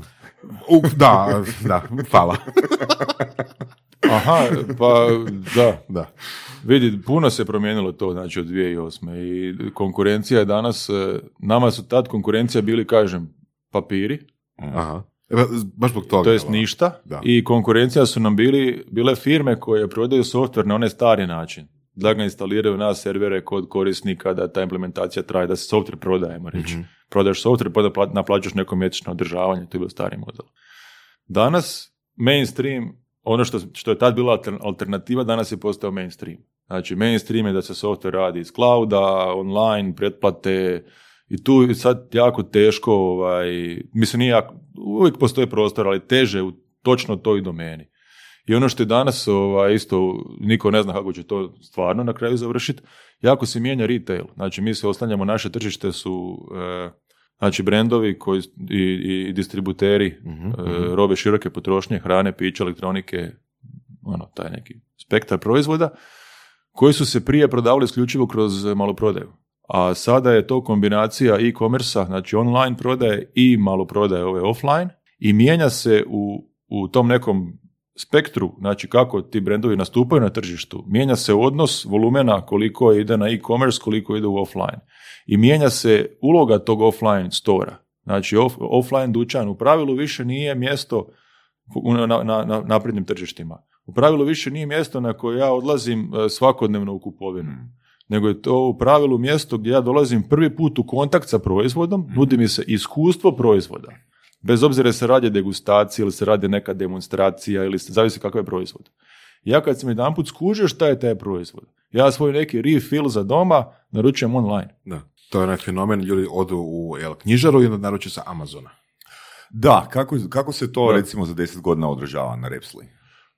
U, da, da, hvala. *laughs* Aha, pa da. Da. Vidi, puno se promijenilo to, znači od 2008. I konkurencija je danas, e, nama su tad konkurencija bili, kažem, papiri, Aha. Evo, Baš zbog toga. to jest ništa, Da. i konkurencija su nam bili, bile firme koje prodaju softver na onaj stari način. Da ga instaliraju na servere kod korisnika, da ta implementacija traje, da se softver prodaje, ajmo reći. Mhm. Prodaš softver, pa da naplaćaš neko mjesečno održavanje, to je bio stari model. Danas, mainstream, ono što, što je tad bila alter- alternativa, danas je postao mainstream. Znači, mainstream je da se softver radi iz clouda, online, pretplate, i tu je sad jako teško, ovaj, mislim, nije jako, uvijek postoji prostor, ali teže u točno toj domeni. I ono što je danas ovaj, isto, niko ne zna kako će to stvarno na kraju završiti, jako se mijenja retail. Znači, mi se oslanjamo, naše tržište su e, znači brendovi koji, i, i distributeri e, mhm. robe široke potrošnje, hrane, pića, elektronike, ono, taj neki spektar proizvoda, koji su se prije prodavali isključivo kroz maloprodaju. A sada je to kombinacija e-commerce znači online prodaje i maloprodaje ove offline i mijenja se u, u tom nekom spektru, znači kako ti brendovi nastupaju na tržištu, mijenja se odnos volumena koliko ide na e-commerce, koliko ide u offline. I mijenja se uloga tog offline stora. Znači off- offline dućan u pravilu više nije mjesto na, na, na naprednim tržištima. U pravilu više nije mjesto na koje ja odlazim e, svakodnevno u kupovinu. Nego je to u pravilu mjesto gdje ja dolazim prvi put u kontakt sa proizvodom, nudi mi se iskustvo proizvoda. Bez obzira se radi o degustaciji ili se radi neka demonstracija ili se, zavisi kakav je proizvod. Ja kad sam jedan put skužio šta je taj proizvod, ja svoj neki refill za doma naručujem online. Da. To je onaj fenomen, ljudi odu u jel, knjižaru i onda naruče sa Amazona. Da, kako, kako se to Da. recimo za 10 godina održava na Repsli?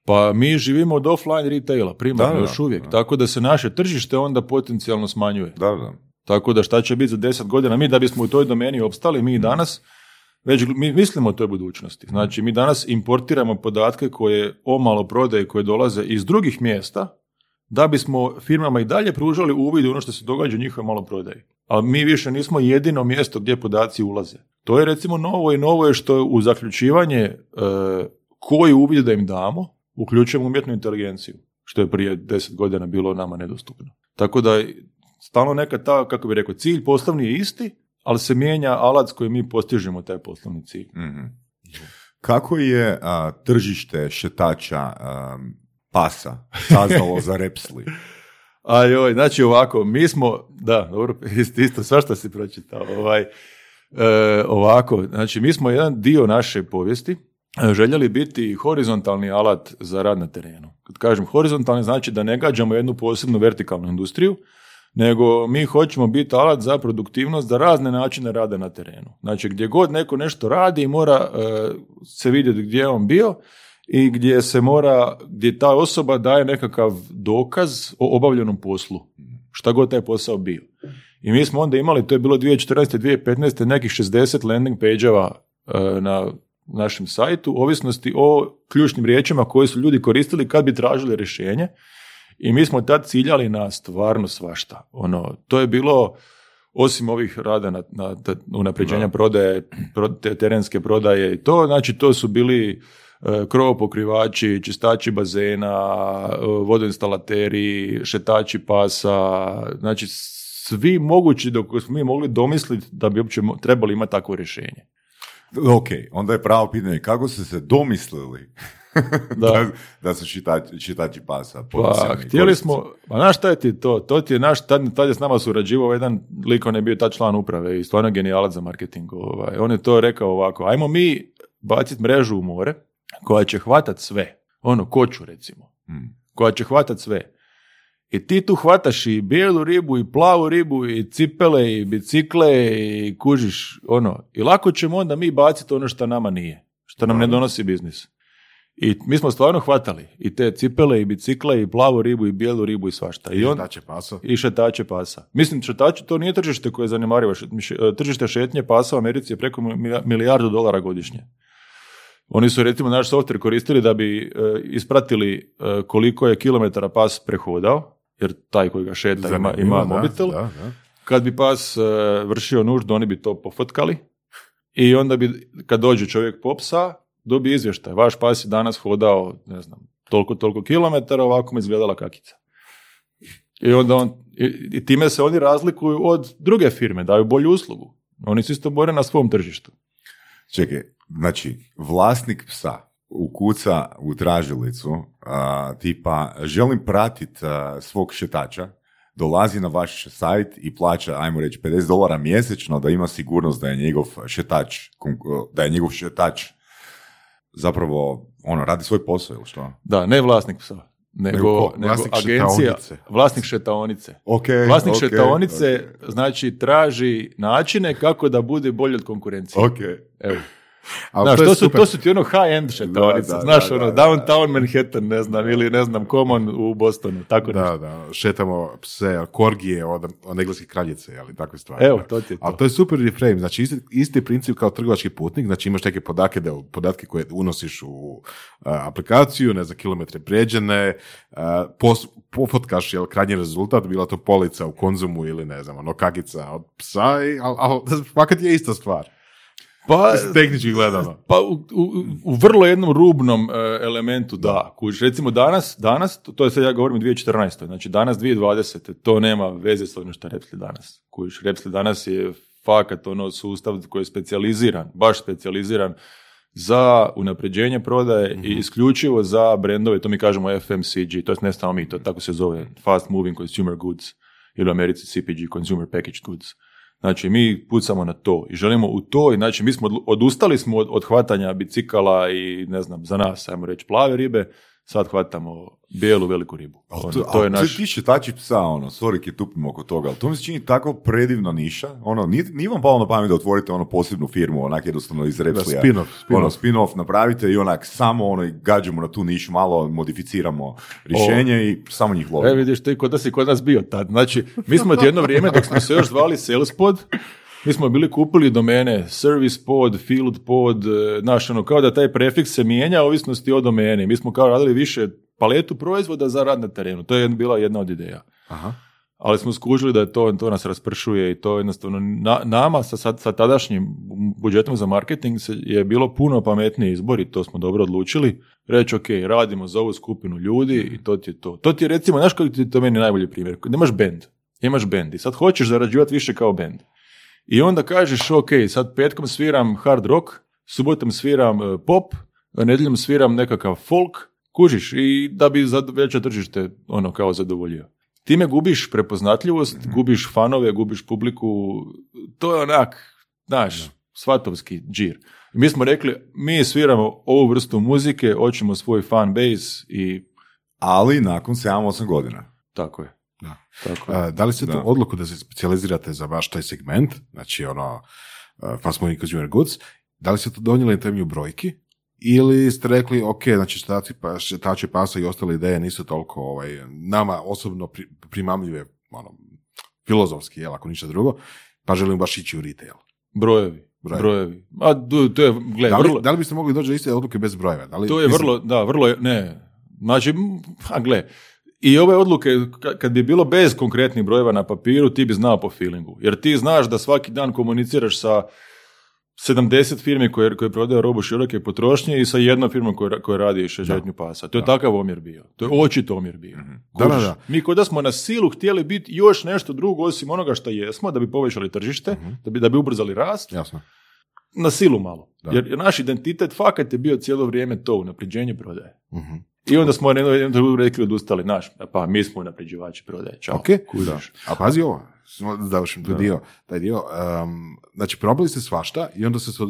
Pa mi živimo od offline retaila, primarno još uvijek, da. tako da se naše tržište onda potencijalno smanjuje. Da, da. Tako da šta će biti za 10 godina, mi da bismo u toj domeni opstali, mi i danas, već mi mislimo o toj budućnosti. Znači, mi danas importiramo podatke koje o maloprodaji koje dolaze iz drugih mjesta, da bismo firmama i dalje pružali uvid u ono što se događa u njihovoj maloprodaji. Ali mi više nismo jedino mjesto gdje podaci ulaze. To je recimo novo i novo je što u zaključivanje e, koji uvid da im damo, uključujemo umjetnu inteligenciju, što je prije deset godina bilo nama nedostupno. Tako da stalno neka ta, kako bi rekao, cilj poslovni je isti, ali se mijenja alat s kojim mi postižemo taj poslovni cilj. Mhm. Kako je a, tržište šetača a, pasa saznalo za Repsli? *laughs* A joj, znači ovako, mi smo, da, dobro, *laughs* isto, isto svašta si pročitao, ovaj, e, ovako, znači mi smo jedan dio naše povijesti željeli biti horizontalni alat za rad na terenu. Kad kažem horizontalni, znači da ne gađamo jednu posebnu vertikalnu industriju, nego mi hoćemo biti alat za produktivnost za razne načine rada na terenu. Znači gdje god neko nešto radi mora e, se vidjeti gdje je on bio i gdje se mora, gdje ta osoba daje nekakav dokaz o obavljenom poslu. Šta god taj posao bio. I mi smo onda imali, to je bilo 2014. 2015. nekih 60 landing page-eva e, na našem sajtu, ovisnosti o ključnim riječima koje su ljudi koristili kad bi tražili rješenje. I mi smo tad ciljali na stvarno svašta. Ono, to je bilo, osim ovih rada na, na unapređenja prodaje, pro, te terenske prodaje i to, znači to su bili e, krovopokrivači, čistači bazena, e, vodoinstalateri, šetači pasa, znači svi mogući dok smo mi mogli domisliti da bi uopće trebali imati takvo rješenje. Ok, onda je pravo pitanje, kako ste se domislili *laughs* Da. da, da su čitači, čitači pasa? Pa, htjeli smo, pa znaš šta je ti to? To ti je naš, tad, tad je s nama surađivao jedan lik, on je bio tad član uprave i stvarno genijalac za marketing. Ovaj. On je to rekao ovako, ajmo mi baciti mrežu u more koja će hvatat sve. Ono, koču recimo. Mm. Koja će hvatat sve. I ti tu hvataš i bijelu ribu, i plavu ribu, i cipele, i bicikle, i kužiš, ono. I lako ćemo onda mi baciti ono što nama nije. Što nam ne donosi biznis. I mi smo stvarno hvatali i te cipele, i bicikle, i plavu ribu, i bijelu ribu, i svašta. I, on, Da će paso. i šetače pasa. Mislim, šetači to nije tržište koje je zanemarivo. Še- še- Tržište šetnje pasa u Americi je preko mi- milijardu dolara godišnje. Oni su recimo naš software koristili da bi e, ispratili e, koliko je kilometara pas prehodao, jer taj koji ga šeta ima, Zanimljivo, ima da, mobitel. Da, da. Kad bi pas e, vršio nuždu, oni bi to pofotkali i onda bi, kad dođe čovjek po psa, dobije izvještaj. Vaš pas je danas hodao, ne znam, toliko, toliko kilometara, ovako mu izgledala kakica. I onda on, i, i time se oni razlikuju od druge firme, daju bolju uslugu. Oni se isto bore na svom tržištu. Čekaj, znači, vlasnik psa ukuca u tražilicu, a, tipa, želim pratit a, svog šetača, dolazi na vaš sajt i plaća, ajmo reći, 50 dolara mjesečno da ima sigurnost da je njegov šetač, da je njegov šetač zapravo, ono, radi svoj posao ili što? Da, ne vlasnik psa, Nego nego, Vlasnik agencija, šetaonice. vlasnik šetaonice. Ok, Vlasnik ok, šetaonice, znači, traži načine kako da bude bolji od konkurencije. Ok. Evo. Ali Znaš, to su, super. to su ti ono high-end šetaonice, Da, da, znaš, da, ono, da, da, downtown Manhattan, ne znam, ili ne znam, Common u Bostonu, tako nešto. Da, da, šetamo pse, korgije od, od engleske kraljice, ali takve stvari. Evo, da. to ti je to. Ali to je super reframe, znači isti, isti princip kao trgovački putnik, znači imaš neke podatke, da, podatke koje unosiš u a, aplikaciju, ne znam, kilometre pređene, a, pos, pofotkaš jel, krajnji rezultat, bila to polica u konzumu ili ne znam, ono kakica od psa, ali al, fakat *laughs* je ista stvar, Pa, tehnički gledano. pa u, u, u vrlo jednom rubnom e, elementu da. Kužiš, recimo danas, danas, to, je sad ja govorim o 2014. Znači danas 2020. To nema veze s ovim što Repsli danas. Kužiš, Repsli danas je fakat ono sustav koji je specijaliziran, baš specijaliziran za unapređenje prodaje i isključivo za brendove, to mi kažemo FMCG, to je ne samo mi, to tako se zove Fast Moving Consumer Goods ili u Americi CPG, Consumer Packaged Goods. Znači, mi pucamo na to i želimo u to, i znači mi smo odustali smo od, od hvatanja bicikala i ne znam, za nas, ajmo reći, plave ribe, sad hvatamo bijelu veliku ribu. Ono, to, to je naš... Ti šetači psa, ono, sorry ki tupim oko toga, ali to mi se čini tako predivna niša, ono, nije, nije vam palo na pamet da otvorite ono posebnu firmu, onak jednostavno iz Repslija. spin-off, spin-off. Ono, spin-off napravite i onak samo ono, gađamo na tu nišu, malo modificiramo rješenje i samo njih E, lovimo. vidiš, ti kod da si kod nas bio tad. Znači, mi smo jedno vrijeme, dok smo se još zvali Salespod, Mi smo bili kupili domene service pod, field pod, e, znaš, ono, kao da taj prefiks se mijenja ovisnosti o domeni. Mi smo kao radili više paletu proizvoda za rad na terenu. To je bila jedna od ideja. Aha. Ali smo skužili da je to, to nas raspršuje i to jednostavno na, nama sa, sa, tadašnjim budžetom za marketing se, je bilo puno pametniji izbor i to smo dobro odlučili. Reći, ok, radimo za ovu skupinu ljudi i to ti je to. To ti je recimo, znaš kako ti je to meni najbolji primjer? Nemaš bend, imaš bend i sad hoćeš zarađivati više kao bend. I onda kažeš, ok, sad petkom sviram hard rock, subotom sviram e, pop, nedjeljom sviram nekakav folk, kužiš, i da bi za veće tržište ono kao zadovoljio. Time gubiš prepoznatljivost, gubiš fanove, gubiš publiku, to je onak, znaš, svatovski džir. Mi smo rekli, mi sviramo ovu vrstu muzike, hoćemo svoj fan base i Ali nakon 7-8 godina. tako je. Da. Tako. A, da li ste tu odluku da se specijalizirate za baš taj segment, znači ono fast moving consumer goods, da li ste to donijeli na temelju brojki ili ste rekli, ok, znači pa, šetači pasa i ostale ideje nisu toliko ovaj, nama osobno pri, primamljive, ono, filozofski, jel, ako ništa drugo, pa želim baš ići u retail. Brojevi. Brojevi. Brojevi. A to je, gle, Da li, vrlo, da li biste mogli doći do iste odluke bez brojeva? Da li, to je mislim, vrlo, da, vrlo, ne, znači, a gle, i ove odluke, ka- kad bi bilo bez konkretnih brojeva na papiru, ti bi znao po feelingu. Jer ti znaš da svaki dan komuniciraš sa 70 firmi koje, koje prodaju robu široke potrošnje i sa jednom firmom koja, koja radi šećetnju pasa. To je takav omjer bio. To je očito omjer bio. Da, da, da. Mi kod da smo na silu htjeli biti još nešto drugo osim onoga što jesmo, da bi povećali tržište, da, bi, da bi ubrzali rast, Jasno. na silu malo. Da. Jer, naš identitet fakat je bio cijelo vrijeme to, unapređenje prodaje. Mhm. I onda smo na jednom rekli odustali, naš, pa mi smo unapređivači prodaje, čao. Ok, Kužiš. A pazi ovo, samo da završim tu dio, taj dio. Um, znači, probali ste svašta i onda ste se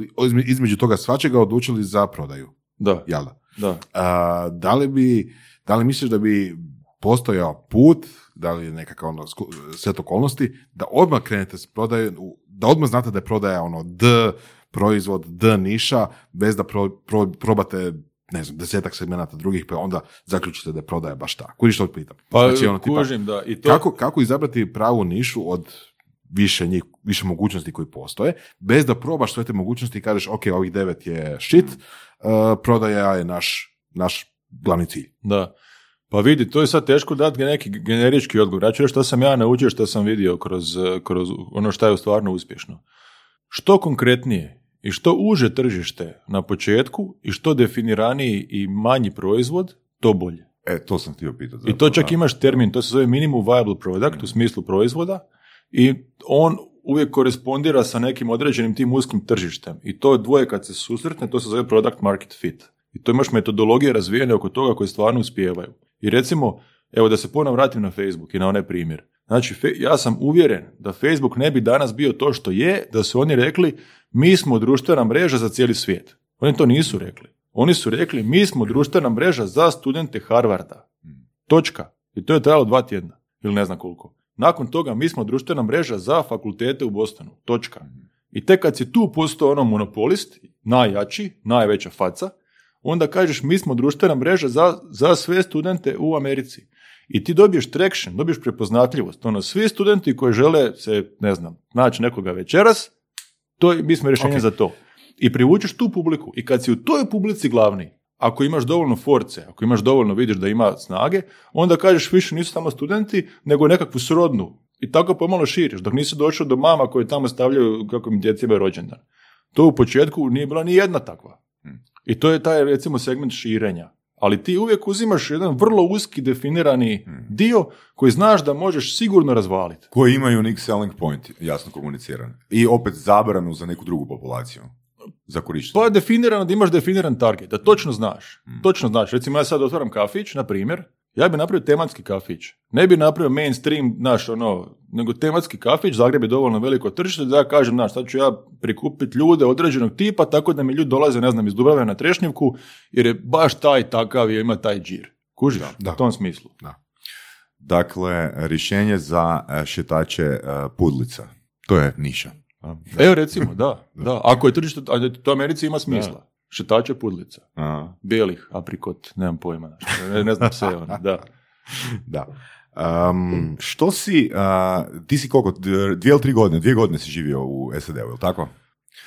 između toga svačega odlučili za prodaju. Da, Jel da? da. A, da li bi, da li misliš da bi postojao put, da li je nekakav ono set okolnosti, da odmah krenete s prodajom, u- da odmah znate da je prodaja ono D proizvod, D niša, bez da pro- pro- probate ne znam, desetak segmenata drugih, pa onda zaključite da je prodaja baš ta. Kužiš što pitam? Pa Znači, ono, tipa, kužim, da. I to, kako, kako izabrati pravu nišu od više njih, više mogućnosti koji postoje, bez da probaš sve te mogućnosti i kažeš, ok, ovih devet je shit, uh, prodaja je naš, naš glavni cilj. Da. Pa vidi, to je sad teško dati neki generički odgovor. Ja ću reći što sam ja naučio, što sam vidio kroz, eh, kroz ono što je stvarno uspješno. Što konkretnije i što uže tržište na početku i što definiraniji i manji proizvod, to bolje. E, to sam htio pitati. I to čak imaš termin, to se zove minimum viable product u smislu proizvoda i on uvijek korespondira sa nekim određenim tim uskim tržištem. I to dvoje kad se susretne, to se zove product market fit. I to imaš metodologije razvijene oko toga koje stvarno uspijevaju. I recimo, evo da se ponovno vratim na Facebook i na onaj primjer. Znači, fe- ja sam uvjeren da Facebook ne bi danas bio to što je, da su oni rekli mi smo društvena mreža za cijeli svijet. Oni to nisu rekli. Oni su rekli mi smo društvena mreža za studente Harvarda. Točka. I to je trajalo dva tjedna. Ili ne znam koliko. Nakon toga mi smo društvena mreža za fakultete u Bostonu. Točka. I tek kad si tu postao ono monopolist, najjači, najveća faca, onda kažeš mi smo društvena mreža za, za sve studente u Americi. I ti dobiješ traction, dobiješ prepoznatljivost. Ono, svi studenti koji žele se, ne znam, naći nekoga večeras, to je, mi smo rješenje Ok. za to. I privučeš tu publiku. I kad si u toj publici glavni, ako imaš dovoljno force, ako imaš dovoljno, vidiš da ima snage, onda kažeš više nisu samo studenti, nego nekakvu srodnu. I tako pomalo širiš, dok nisi došao do mama koje tamo stavljaju kako im djeci imaju rođendan. To u početku nije bila ni jedna takva. I to je taj, recimo, segment širenja. Ali ti uvijek uzimaš jedan vrlo uski definirani dio koji znaš da možeš sigurno razvaliti. Koji imaju unique selling point, jasno komuniciran. I opet zabranu za neku drugu populaciju. Za korištenje. Pa je definirano da imaš definiran target, da točno znaš. Točno znaš. Recimo ja sad otvaram kafić, na primjer, ja bi napravio tematski kafić. Ne bi napravio mainstream, naš ono, nego tematski kafić, Zagreb je dovoljno veliko tržište da ja kažem, znaš, sad ću ja prikupiti ljude određenog tipa, tako da mi ljudi dolaze, ne znam, iz Dubrave na Trešnjevku, jer je baš taj takav i ima taj džir. Kužiš? Da. U tom smislu. Dakle, rješenje za e, šetače e, pudlica. To je niša. Evo recimo, *laughs* da, da. Ako je tržište, a to Americi ima smisla. Šetače pudlica. a. Bijelih, aprikot, nemam pojma. Ne, ne znam sve, ono, da. *laughs* Da. Um, što si, a, ti si koliko, dvije ili tri godine, dvije godine si živio u SAD-u, je li tako?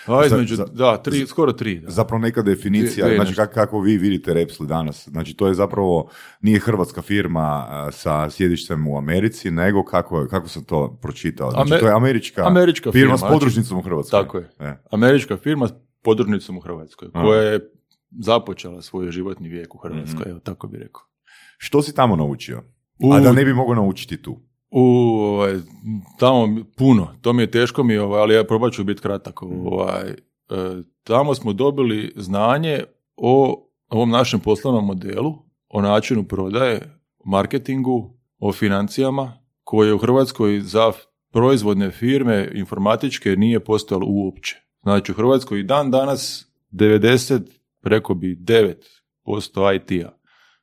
A između, za- da, tri, skoro tri. Da. Zapravo neka definicija, Dvije- znači kako, kako vi vidite Repsli danas, znači to je zapravo, nije hrvatska firma sa sjedištem u Americi, nego kako, kako sam to pročitao, znači Ame- to je američka, Američka firma, firma, s znači- podružnicom u Hrvatskoj. Tako je. E. Američka firma s podružnicom u Hrvatskoj, A. koja je započela svoj životni vijek u Hrvatskoj, Mhm. evo tako bi rekao. Što si tamo naučio? U, A da ne bi mogao naučiti tu. u, ovaj, tamo puno, to mi je teško mi, ovaj, ali ja probat ću biti kratak. Ovaj, e, tamo smo dobili znanje o ovom našem poslovnom modelu, o načinu prodaje, marketingu, o financijama, koje u Hrvatskoj za proizvodne firme informatičke nije postojalo uopće. Znači u Hrvatskoj i dan danas 90, preko bi 9% IT-a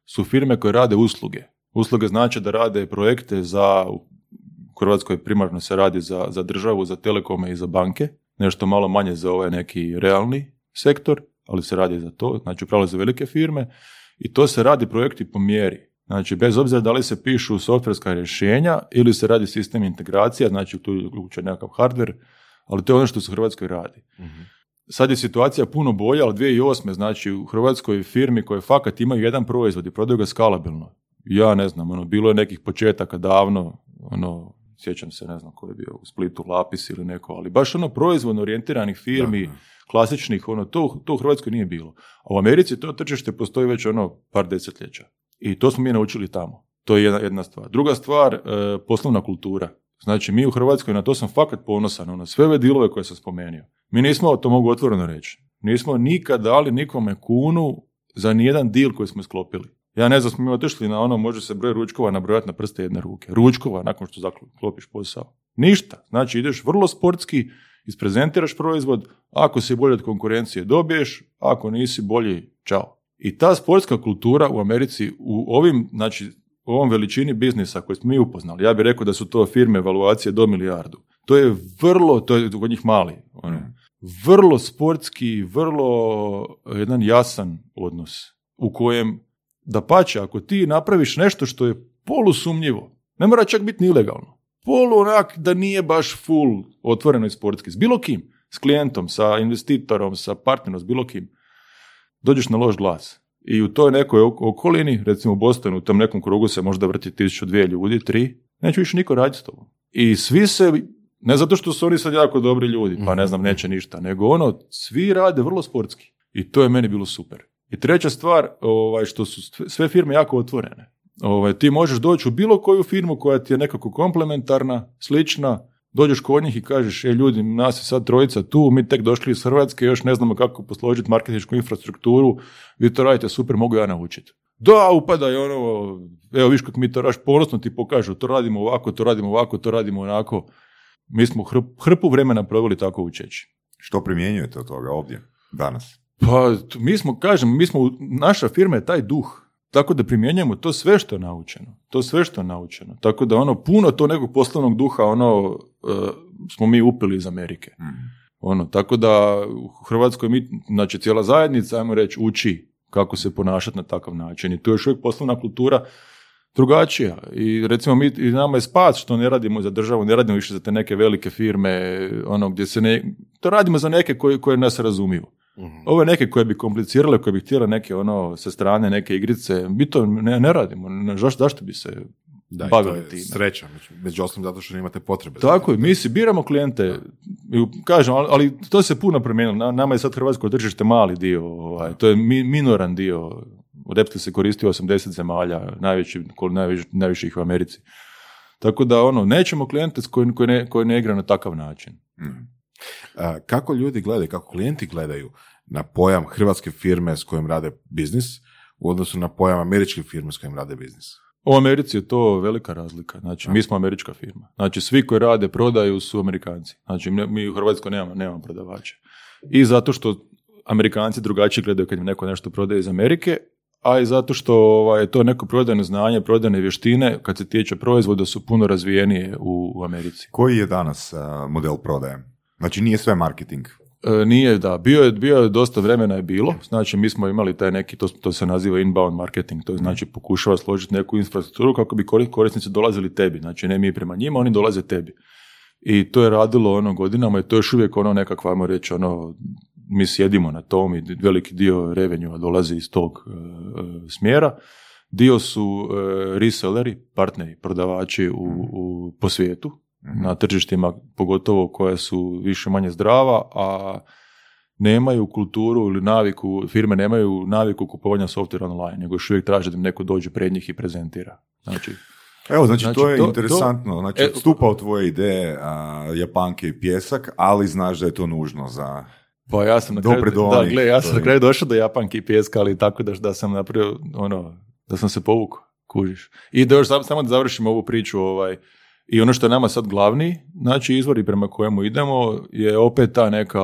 su firme koje rade usluge. Usluge znači da rade projekte za, u Hrvatskoj primarno se radi za, za državu, za telekome i za banke, nešto malo manje za ovaj neki realni sektor, ali se radi za to, znači upravo za velike firme i to se radi projekti po mjeri. Znači, bez obzira da li se pišu softverska rješenja ili se radi sistem integracija, znači tu je uključen nekakav hardware, ali to je ono što se u Hrvatskoj radi. Sad je situacija puno bolja, ali 2008. znači u Hrvatskoj firmi koje fakat imaju jedan proizvod i prodaju ga skalabilno. Ja ne znam, ono, bilo je nekih početaka davno, ono, sjećam se, ne znam ko je bio u Splitu, Lapis ili neko, ali baš ono proizvodno orijentiranih firmi, Da, da. klasičnih, ono, to, to u Hrvatskoj nije bilo. A u Americi to tržište postoji već ono par desetljeća. I to smo mi naučili tamo. To je jedna, jedna stvar. Druga stvar, e, poslovna kultura. Znači, mi u Hrvatskoj, na to sam fakat ponosan, ono, sve ove dilove koje sam spomenuo. Mi nismo, to mogu otvoreno reći, nismo nikad dali nikome kunu za nijedan dil koji smo sklopili. Ja ne znam, smo mi otišli na ono, može se broj ručkova nabrojati na prste jedne ruke. Ručkova, nakon što zaklopiš posao. Ništa. Znači, ideš vrlo sportski, isprezentiraš proizvod, ako si bolji od konkurencije dobiješ, ako nisi bolji, čao. I ta sportska kultura u Americi u ovim, znači, u ovom veličini biznisa koji smo mi upoznali, ja bih rekao da su to firme evaluacije do milijardu. To je vrlo, to je kod njih mali, ono, vrlo sportski, vrlo jedan jasan odnos u kojem da pače, ako ti napraviš nešto što je polusumnjivo, ne mora čak biti ni ilegalno, polu onak da nije baš full otvoreno i sportski, s bilo kim, s klijentom, sa investitorom, sa partnerom, s bilo kim, dođeš na loš glas. I u toj nekoj ok- okolini, recimo u Bostonu, u tom nekom krugu se možda vrti tisuću, dvije ljudi, tri, neće više niko raditi s tobom. I svi se, ne zato što su oni sad jako dobri ljudi, pa ne znam, neće ništa, nego ono, svi rade vrlo sportski. I to je meni bilo super. I treća stvar, ovaj, što su sve- firme jako otvorene. Ovaj, ti možeš doći u bilo koju firmu koja ti je nekako komplementarna, slična, dođeš kod njih i kažeš, e ljudi, nas je sad trojica tu, mi tek došli iz Hrvatske, još ne znamo kako posložiti marketinšku infrastrukturu, vi to radite super, mogu ja naučiti. Da, upada je ono, evo viš kako mi to raš, ponosno ti pokažu, to radimo ovako, to radimo ovako, to radimo onako. Mi smo hrp- hrpu vremena proveli tako učeći. Što primjenjujete od toga ovdje, danas? Pa, mi smo, kažem, mi smo, naša firma je taj duh. Tako da primjenjujemo to sve što je naučeno. To sve što je naučeno. Tako da ono, puno to nekog poslovnog duha, ono, e, smo mi upili iz Amerike. Ono, tako da u Hrvatskoj mi, znači cijela zajednica, ajmo reći, uči kako se ponašati na takav način. I tu je još uvijek poslovna kultura drugačija. I recimo mi, i nama je spas što ne radimo za državu, ne radimo više za te neke velike firme, ono gdje se ne, to radimo za neke koje, koje nas razumiju. Ove neke koje bi komplicirale, koje bi htjele neke ono sa strane, neke igrice, mi to ne, ne radimo. Ne, zašto, zašto bi se Da, bavili time? sreća, među- ostalim zato što nemate potrebe. Tako je, mi si biramo klijente, i kažem, ali, ali to se puno promijenilo. Na- Nama je sad hrvatsko tržište mali dio, ovaj, to je mi- minoran dio. Repsli se koristi u 80 zemalja, najveći, kol- najviše, ih u Americi. Tako da ono, nećemo klijente koji, koji, ne, koji ne igra na takav način. A, kako ljudi gledaju, kako klijenti gledaju na pojam hrvatske firme s kojim rade biznis u odnosu na pojam američke firme s kojim rade biznis? U Americi je to velika razlika. Znači, mi smo američka firma. Znači, svi koji rade prodaju su Amerikanci. Znači, mi- u Hrvatskoj nemamo, nemamo prodavača. I zato što Amerikanci drugačije gledaju kad im neko nešto prodaje iz Amerike, a i zato što ovaj, to neko prodajno znanje, prodajne vještine, kad se tiče proizvoda, su puno razvijenije u, u Americi. Koji je danas model prodaje? Znači nije sve marketing. E, nije, da. Bio je, bio je dosta vremena je bilo. Znači, mi smo imali taj neki, to, to se naziva inbound marketing, to je znači pokušava složiti neku infrastrukturu kako bi kori- korisnici dolazili tebi. Znači, ne mi prema njima, oni dolaze tebi. I to je radilo ono godinama i to je još uvijek ono nekakva, ajmo reći, ono, mi sjedimo na tom i veliki dio revenjua dolazi iz tog e, e, smjera. Dio su e, reselleri, partneri, prodavači u, u, po svijetu, na tržištima pogotovo koja su više manje zdrava, a nemaju kulturu ili naviku, firme nemaju naviku kupovanja softvera online, nego još uvijek traže da im neko dođe pred njih i prezentira. Znači, Evo, znači, Znači, to je to- interesantno. Znači, E, odstupa od tvoje ideje a, Japanke i pjesak, ali znaš da je to nužno za... Pa ja sam na kraju, da, gle, ja to sam na kraju došao do Japanki i pjeska, ali tako da, da sam napravio, ono, da sam se povukao, kužiš. I da još samo, samo da završim ovu priču, ovaj, i ono što je nama sad glavni, znači izvori prema kojemu idemo je opet ta neka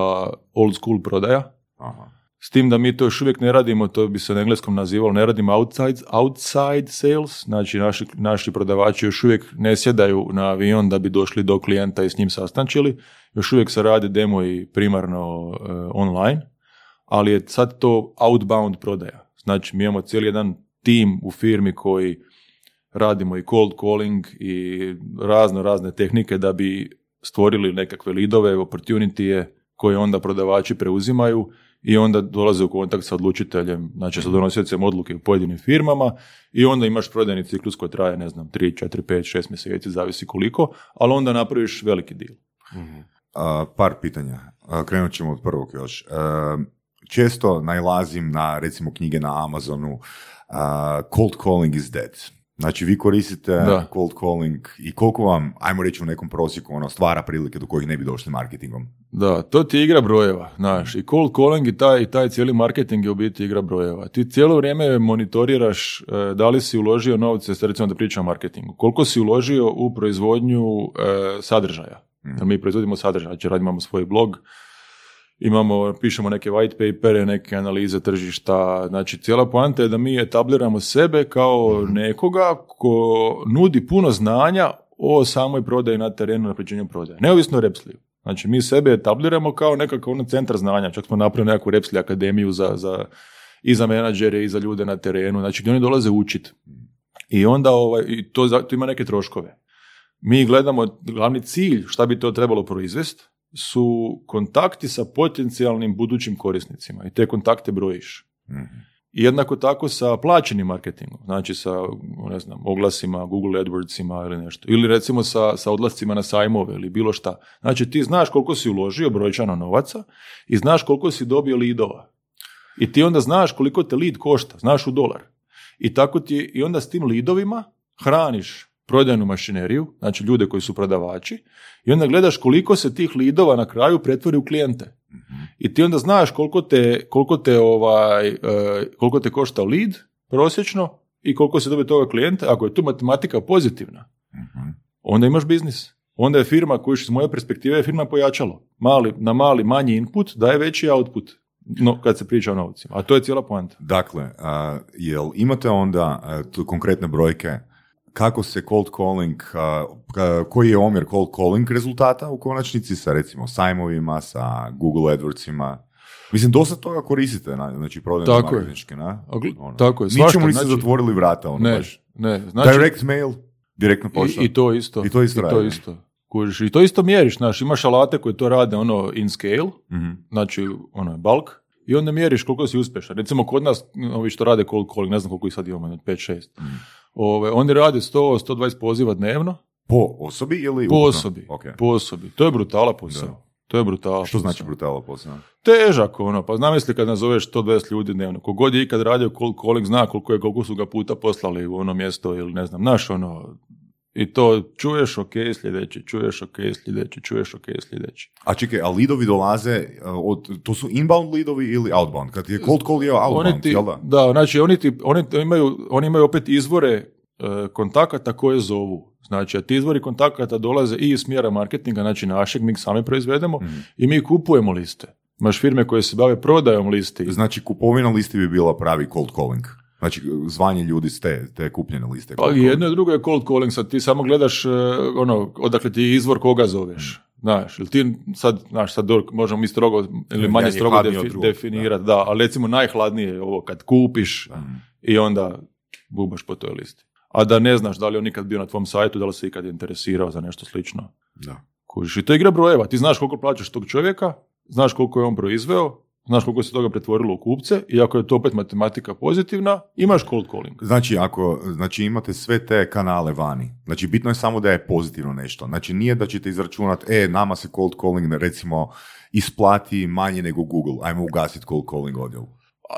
old school prodaja, Aha. s tim da mi to još uvijek ne radimo, to bi se na engleskom nazivalo, ne radimo outside, outside sales, znači naši, naši prodavači još uvijek ne sjedaju na avion da bi došli do klijenta i s njim sastančili, još uvijek se radi demo i primarno e, online, ali je sad to outbound prodaja. Znači mi imamo cijeli jedan tim u firmi koji radimo i cold calling i razno razne tehnike da bi stvorili nekakve lidove, opportunity koje onda prodavači preuzimaju i onda dolaze u kontakt sa odlučiteljem, znači sa donosiocem odluke u pojedinim firmama i onda imaš prodajni ciklus koji traje, ne znam, 3, 4, 5, 6 mjeseci, zavisi koliko, ali onda napraviš veliki deal. A, par pitanja. A, krenut ćemo od prvog još. A, često najlazim na, recimo, knjige na Amazonu Cold calling is dead. Znači, vi koristite Da. cold calling i koliko vam, ajmo reći u nekom prosjeku, ono, stvara prilike do kojih ne bi došli marketingom? Da, to ti je igra brojeva, znaš, i cold calling i taj, taj cijeli marketing je u biti igra brojeva. Ti cijelo vrijeme monitoriraš e, da li si uložio novce, sad recimo da pričam o marketingu, koliko si uložio u proizvodnju e, sadržaja. Jer mi proizvodimo sadržaj, znači radimo svoj blog, imamo, pišemo neke white papere, neke analize tržišta, znači cijela poanta je da mi etabliramo sebe kao nekoga ko nudi puno znanja o samoj prodaji na terenu, na pričanju prodaje. Neovisno o Repsliju. Znači mi sebe etabliramo kao nekakav ono centar znanja, čak smo napravili nekakvu Repsli akademiju za, za, i za menadžere i za ljude na terenu, znači gdje oni dolaze učit. I onda ovaj, i to, to ima neke troškove. Mi gledamo, glavni cilj šta bi to trebalo proizvesti su kontakti sa potencijalnim budućim korisnicima i te kontakte brojiš. I jednako tako sa plaćenim marketingom, znači sa, ne znam, oglasima, Google AdWordsima ili nešto. Ili recimo sa, sa odlascima na sajmove ili bilo šta. Znači ti znaš koliko si uložio brojčano novaca i znaš koliko si dobio lidova. I ti onda znaš koliko te lead košta, znaš u dolar. I tako ti, i onda s tim lidovima hraniš prodajnu mašineriju, znači ljude koji su prodavači, i onda gledaš koliko se tih lidova na kraju pretvori u klijente. I ti onda znaš koliko te, koliko te, ovaj, e, koliko te košta lead prosječno i koliko se dobije toga klijenta. Ako je tu matematika pozitivna, onda imaš biznis. Onda je firma koju iz moje perspektive je firma pojačalo. Mali, na mali, manji input daje veći output no, kad se priča o novcima. A to je cijela poanta. Dakle, a, jel imate onda a, tu konkretne brojke kako se cold calling, koji je omjer cold calling rezultata u konačnici sa recimo sajmovima, sa Google AdWordsima? Mislim, dosta toga koristite, na, znači prodajne Tako marketinške, na? Ono. tako je, Ničemu svašta, niste znači- zatvorili vrata, ono Ne, baš. ne. Znači, Direct mail, direktna pošta. I, I to isto. I to isto I to isto. I to isto mjeriš, znaš, imaš alate koji to rade ono in scale, Mhm. znači ono je bulk, i onda mjeriš koliko si uspješan. Recimo kod nas, ovi što rade cold calling, ne znam koliko ih sad imamo, 5-6. Mhm. Ove, oni rade 100-120 poziva dnevno, Po osobi ili po ukupno? osobi. Ok. Po osobi. To je brutala posao. Da. To je brutala Što znači brutala posao? Težak ono, pa zamisli kad nazoveš 120 ljudi dnevno. Kogod je ikad radio cold calling zna koliko je, koliko su ga puta poslali u ono mjesto ili ne znam, naš ono, i to čuješ ok sljedeći, čuješ ok sljedeći, čuješ ok sljedeći. A čekaj, a lidovi dolaze, a, od, to su inbound lidovi ili outbound? Kad je cold call je outbound, Oni ti, jel da? da, znači oni, ti, oni imaju, oni imaju opet izvore e, kontakata koje zovu. Znači, a ti izvori kontakata dolaze i iz smjera marketinga, znači našeg, mi sami proizvedemo Mhm. i mi kupujemo liste. Imaš firme koje se bave prodajom listi. Znači, kupovina listi bi bila pravi cold calling. Znači, zvanje ljudi s te, te kupljene liste. Pa jedno i drugo je cold calling, sad ti samo gledaš e, ono, odakle ti je izvor koga zoveš. Znaš, ili ti sad, znaš, sad možemo mi strogo ili manje je strogo defi- drugog, definirati, da. ali recimo najhladnije je ovo kad kupiš i onda bubaš po toj listi. A da ne znaš da li je on nikad bio na tvom sajtu, da li se ikad interesirao za nešto slično. Da. Kužiš, i to je igra brojeva. Ti znaš koliko plaćaš tog čovjeka, znaš koliko je on proizveo, znaš koliko se toga pretvorilo u kupce i ako je to opet matematika pozitivna, imaš cold calling. Znači, ako znači imate sve te kanale vani, znači bitno je samo da je pozitivno nešto. Znači nije da ćete izračunati, e, nama se cold calling recimo isplati manje nego Google, ajmo ugasiti cold calling odjel.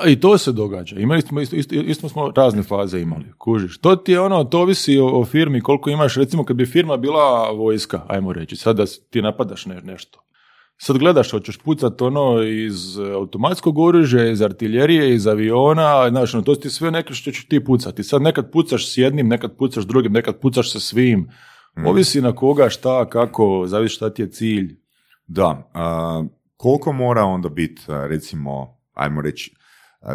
A i to se događa. Imali smo isto, isto, isto smo razne faze imali. Kužiš. To ti je ono, to ovisi o, o firmi koliko imaš. Recimo kad bi firma bila vojska, ajmo reći, sad da ti napadaš ne, nešto. Sad gledaš, hoćeš pucat ono iz automatskog oružja, iz artiljerije, iz aviona, znaš, ono, to su ti sve neke što ćeš ti pucati. Sad nekad pucaš s jednim, nekad pucaš drugim, nekad pucaš sa svim. Ovisi na koga, šta, kako, zavisi šta ti je cilj. Da, a, koliko mora onda biti, recimo, ajmo reći,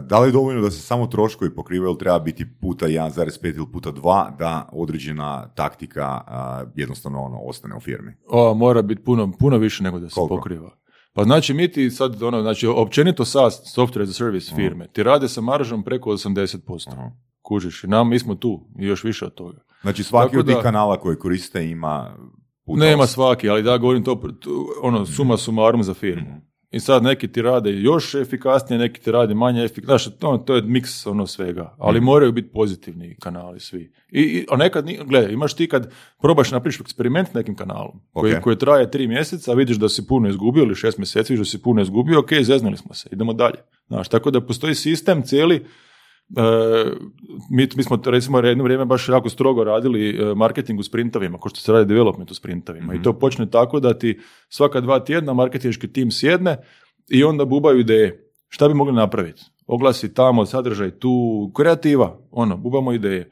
da li je dovoljno da se samo troškovi pokrivaju ili treba biti puta 1,5 ili puta 2 da određena taktika jednostavno ono, ostane u firmi? O, mora biti puno, puno više nego da se Koliko? pokriva. Pa znači mi ti sad, ono, znači općenito SaaS, software as a service firme, ti rade sa maržom preko 80%. Aha. Kužiš, nam, mi smo tu, i još više od toga. Znači svaki Tako od tih da- kanala koji koriste ima puta Nema svaki, ali da govorim to, ono, suma sumarum za firmu. I sad neki ti rade još efikasnije, neki ti rade manje efikasnije. Znaš, to, to je miks ono svega. Ali moraju biti pozitivni kanali svi. I, i, a nekad, gledaj, imaš ti kad probaš napraviš eksperiment nekim kanalom koji, Ok. koji traje tri mjeseca, vidiš da si puno izgubio ili šest mjeseci, vidiš da si puno izgubio, ok, zeznuli smo se, idemo dalje. Znaš, tako da postoji sistem cijeli mi, mi smo recimo jedno vrijeme baš jako strogo radili e, marketing u sprintovima, kao što se radi development u sprintovima. I to počne tako da ti svaka dva tjedna marketinški tim sjedne i onda bubaju ideje. Šta bi mogli napraviti? Oglasi tamo, sadržaj tu, kreativa, ono, bubamo ideje.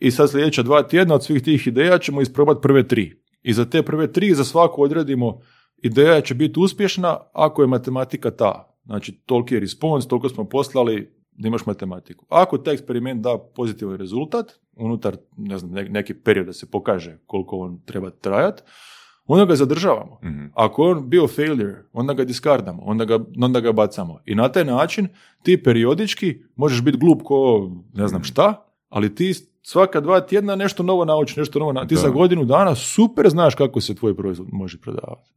I sad sljedeća dva tjedna od svih tih ideja ćemo isprobati prve tri. I za te prve tri, za svaku odredimo ideja će biti uspješna ako je matematika ta. Znači, toliki je respons, toliko smo poslali, da imaš matematiku. Ako taj eksperiment da pozitivan rezultat, unutar ne znam, ne- neki period da se pokaže koliko on treba trajati, onda ga zadržavamo. Mhm. Ako on bio failure, onda ga diskardamo, onda ga, onda ga bacamo. I na taj način ti periodički možeš biti glup ko ne znam šta, ali ti svaka dva tjedna nešto novo naučiš, nešto novo naučiš. Ti Da. za godinu dana super znaš kako se tvoj proizvod može prodavati.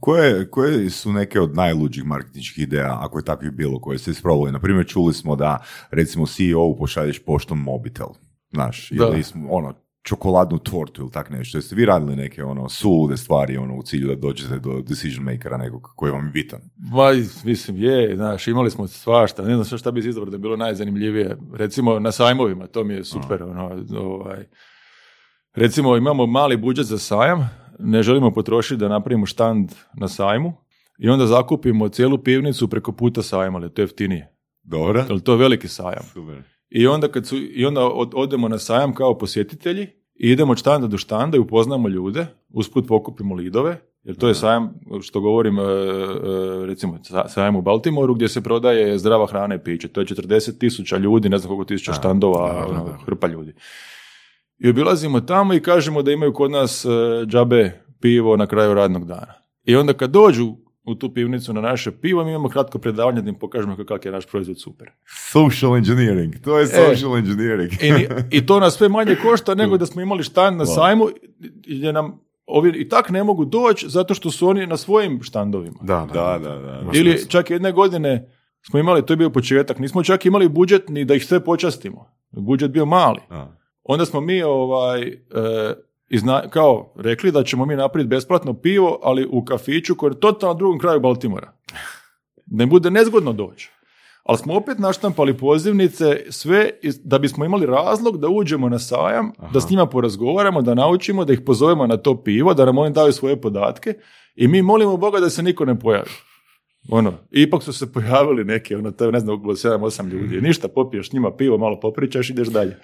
Koje, koje su neke od najluđih marketinških ideja, ako je takvih bilo, koje ste isprobali? Na primjer, čuli smo da, recimo, CEO pošalješ poštom mobitel, znaš, ili smo, ono, čokoladnu tortu ili tak nešto. Jeste vi radili neke, ono, sulude stvari, ono, u cilju da dođete do decision makera nekog koji vam je bitan? Ma, mislim, je, znaš, imali smo svašta, ne znam sve šta bi izabrao da je bilo najzanimljivije. Recimo na sajmovima, to mi je super, ono, ovaj. Recimo, imamo mali budžet za sajam, ne želimo potrošiti da napravimo štand na sajmu i onda zakupimo cijelu pivnicu preko puta sajma, ali to je jeftinije. Dobro. Jer to je veliki sajam. Super. I onda, kad su, i onda od- odemo na sajam kao posjetitelji i idemo od štanda do štanda i upoznamo ljude, usput pokupimo lidove, jer to je sajam, što govorim, e, e, recimo sa- sajam u Baltimoru gdje se prodaje zdrava hrana i piće. To je 40 tisuća ljudi, ne znam koliko tisuća štandova, da, da, ono, da. hrpa ljudi. I obilazimo tamo i kažemo da imaju kod nas e, džabe pivo na kraju radnog dana. I onda kad dođu u tu pivnicu na naše pivo, mi imamo kratko predavanje da im pokažemo kakav je naš proizvod super. Social engineering, to je social engineering. I, I to nas sve manje košta *laughs* nego da smo imali štand na sajmu gdje nam ovi i tak ne mogu doći zato što su oni na svojim štandovima. Da, Da, da, da. Ima Ili čak jedne godine smo imali, to je bio početak, nismo čak imali budžet ni da ih sve počastimo. Budžet bio mali. Da. Onda smo mi ovaj, e, izna- kao rekli da ćemo mi napraviti besplatno pivo, ali u kafiću koji je totalno na drugom kraju Baltimora. Ne bude nezgodno doći. Ali smo opet naštampali pozivnice sve iz- da bismo imali razlog da uđemo na sajam, da s njima porazgovaramo, da naučimo, da ih pozovemo na to pivo, da nam oni daju svoje podatke i mi molimo Boga da se niko ne pojavi. Ono, ipak su se pojavili neki, ono, to je ne znam, bilo 7-8 ljudi. Ništa, popiješ njima pivo, malo popričaš, ideš dalje.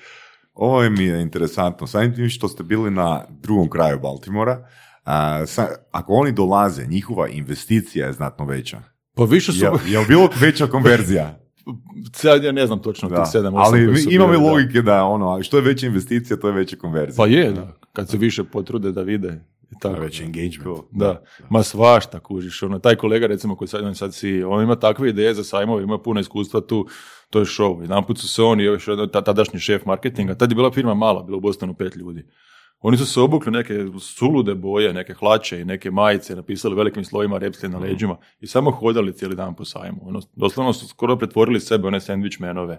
Ovo je mi je interesantno. Samim tim što ste bili na drugom kraju Baltimora, a, sa- ako oni dolaze, njihova investicija je znatno veća. Pa više su... Je, je bilo veća konverzija? *laughs* Sad ja ne znam točno Da. tih 7-8 Ali ima mi logike da ono, što je veća investicija, to je veća konverzija. Pa je, da. Kad se više potrude da vide tako, Već engagement. Da, ma svašta kužiš. Ono, taj kolega recimo koji sad, on sad si, on ima takve ideje za sajmove, ima puno iskustva tu, to je show. Jedan put su se on i još tadašnji šef marketinga, tad je bila firma mala, bilo u Bostonu pet ljudi. Oni su se obukli neke sulude boje, neke hlače i neke majice, napisali velikim slovima repsli na leđima i samo hodali cijeli dan po sajmu. Ono, doslovno su skoro pretvorili sebe one sandvič menove.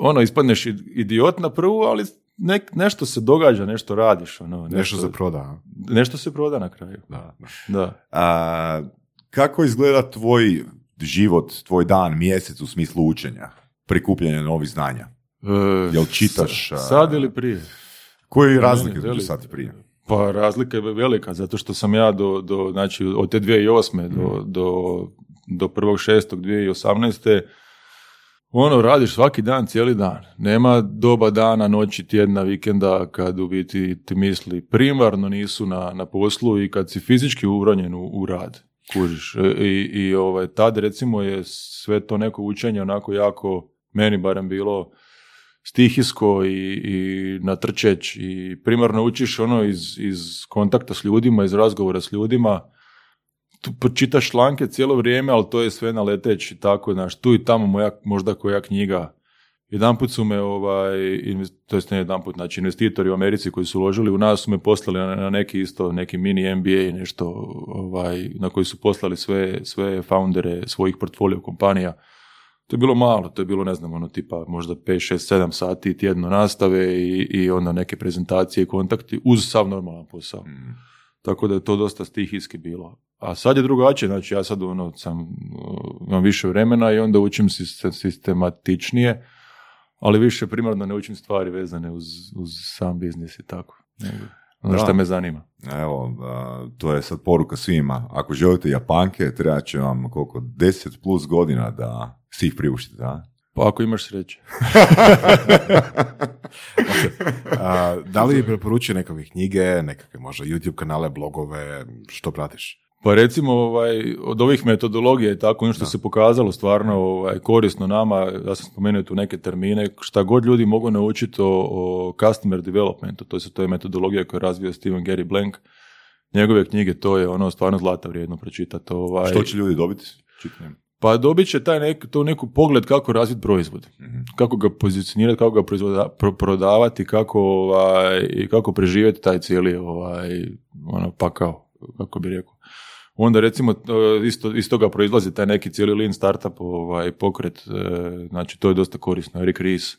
Ono, ispadneš i- idiot na prvu, ali nek, nešto se događa, nešto radiš. Ono, Nešto se proda. nešto se proda na kraju. Da, da. A, kako izgleda tvoj život, tvoj dan, mjesec u smislu učenja, prikupljanja novih znanja? E, Jel čitaš, Sad ili prije? Koji je razlike između sad i prije? Pa razlika je velika, zato što sam ja do, do znači, od te 2008. do, do, do 1.6.2018. Ono, radiš svaki dan, cijeli dan. Nema doba dana, noći, tjedna, vikenda, kad u biti ti misli primarno nisu na, na poslu i kad si fizički uronjen u, u rad. Kužiš. E, I, i ovaj, tad recimo je sve to neko učenje onako jako, meni barem bilo, stihijsko i, i natrčeć i primarno učiš ono iz, iz kontakta s ljudima, iz razgovora s ljudima, tu čitaš članke cijelo vrijeme, ali to je sve na leteć i tako, znaš, tu i tamo moja, možda koja knjiga. Jedanput su me, ovaj, to jest ne jedanput, znači investitori u Americi koji su uložili u nas su me poslali na, na neki isto, neki mini MBA, nešto ovaj, na koji su poslali sve, sve foundere svojih portfolio kompanija. To je bilo malo, to je bilo, ne znam, ono tipa možda 5, 6, 7 sati tjedno nastave i, i onda neke prezentacije i kontakti uz sav normalan posao. Mm. Tako da je to dosta stihijski bilo. A sad je drugačije, znači ja sad ono, sam, uh, imam više vremena i onda učim sis- sistematičnije, ali više primarno ne učim stvari vezane uz, uz sam biznis i tako. Ono što me zanima. Evo, a, to je sad poruka svima. Ako želite Japanke, treba će vam koliko, 10 plus godina da si ih priuštite, da? Pa ako imaš sreće. *laughs* A, da li bi preporučio nekakve knjige, nekakve možda YouTube kanale, blogove, što pratiš? Pa recimo ovaj, od ovih metodologija i tako ono što se pokazalo stvarno ovaj, korisno nama, ja sam spomenuo tu neke termine, šta god ljudi mogu naučiti o, o customer developmentu, to, se, to je metodologija koju je razvio Steven Gary Blank, njegove knjige, to je ono stvarno zlata vrijedno pročitati. Ovaj, Što će ljudi dobiti? Čitanjem. Pa dobit će taj nek, to neku pogled kako razviti proizvod, kako ga pozicionirati, kako ga proizvoda, pro- prodavati, kako, ovaj, kako preživjeti taj cijeli ovaj, ono, pakao, kako bi rekao. Onda recimo to- isto, iz toga proizlazi taj neki cijeli lean startup ovaj, pokret, e, znači to je dosta korisno, Eric Ries.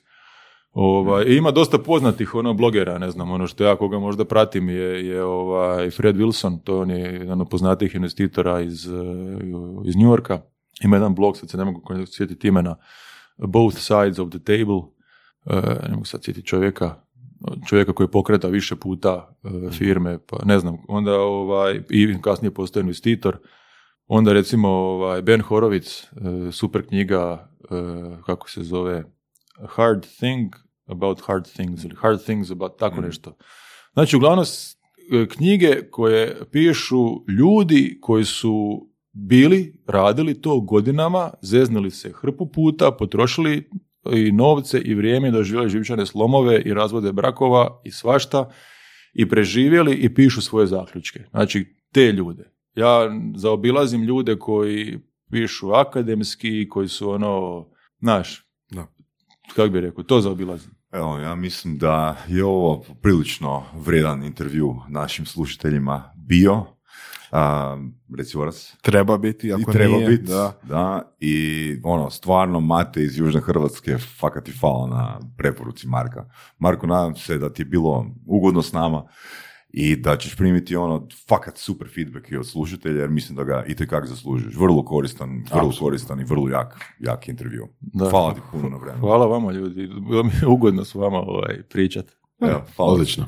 Ovaj, i ima dosta poznatih ono blogera, ne znam, ono što ja koga možda pratim je, je ovaj Fred Wilson, to on je jedan od poznatijih investitora iz, eh, iz New Yorka. Ima jedan blog, sad se ne mogu sjetiti imena, Both Sides of the Table, eh, ne mogu sad sjetiti čovjeka, čovjeka koji pokreta više puta eh, firme, pa ne znam, onda ovaj, i kasnije postoje investitor, onda recimo ovaj, Ben Horowitz, eh, super knjiga, kako se zove, Hard Thing About Hard Things ili Hard Things About tako nešto. Znači, uglavnom e, knjige koje pišu ljudi koji su bili, radili to godinama, zeznuli se hrpu puta, potrošili i novce i vrijeme, doživjeli živčane slomove i razvode brakova i svašta i preživjeli i pišu svoje zaključke. Znači, te ljude. Ja zaobilazim ljude koji pišu akademski, koji su ono, znaš, Da. kako bi rekao, to zaobilazim. Evo, ja mislim da je ovo prilično vredan intervju našim slušateljima bio. A, reci Vorac. Treba biti, I ako treba nije, biti, da. da. I ono, stvarno Mate iz Južne Hrvatske fakat ti hvala na preporuci Marka. Marko, nadam se da ti je bilo ugodno s nama i da ćeš primiti ono fakat super feedback i od slušatelja jer mislim da ga itekak zaslužuješ. Vrlo koristan, vrlo Apsolutno. koristan i vrlo jak, jak intervju. Da. Hvala ti puno na vremenu. Hvala vama ljudi, bilo mi je ugodno s vama ovaj, pričat. Evo, hvala. Odlično.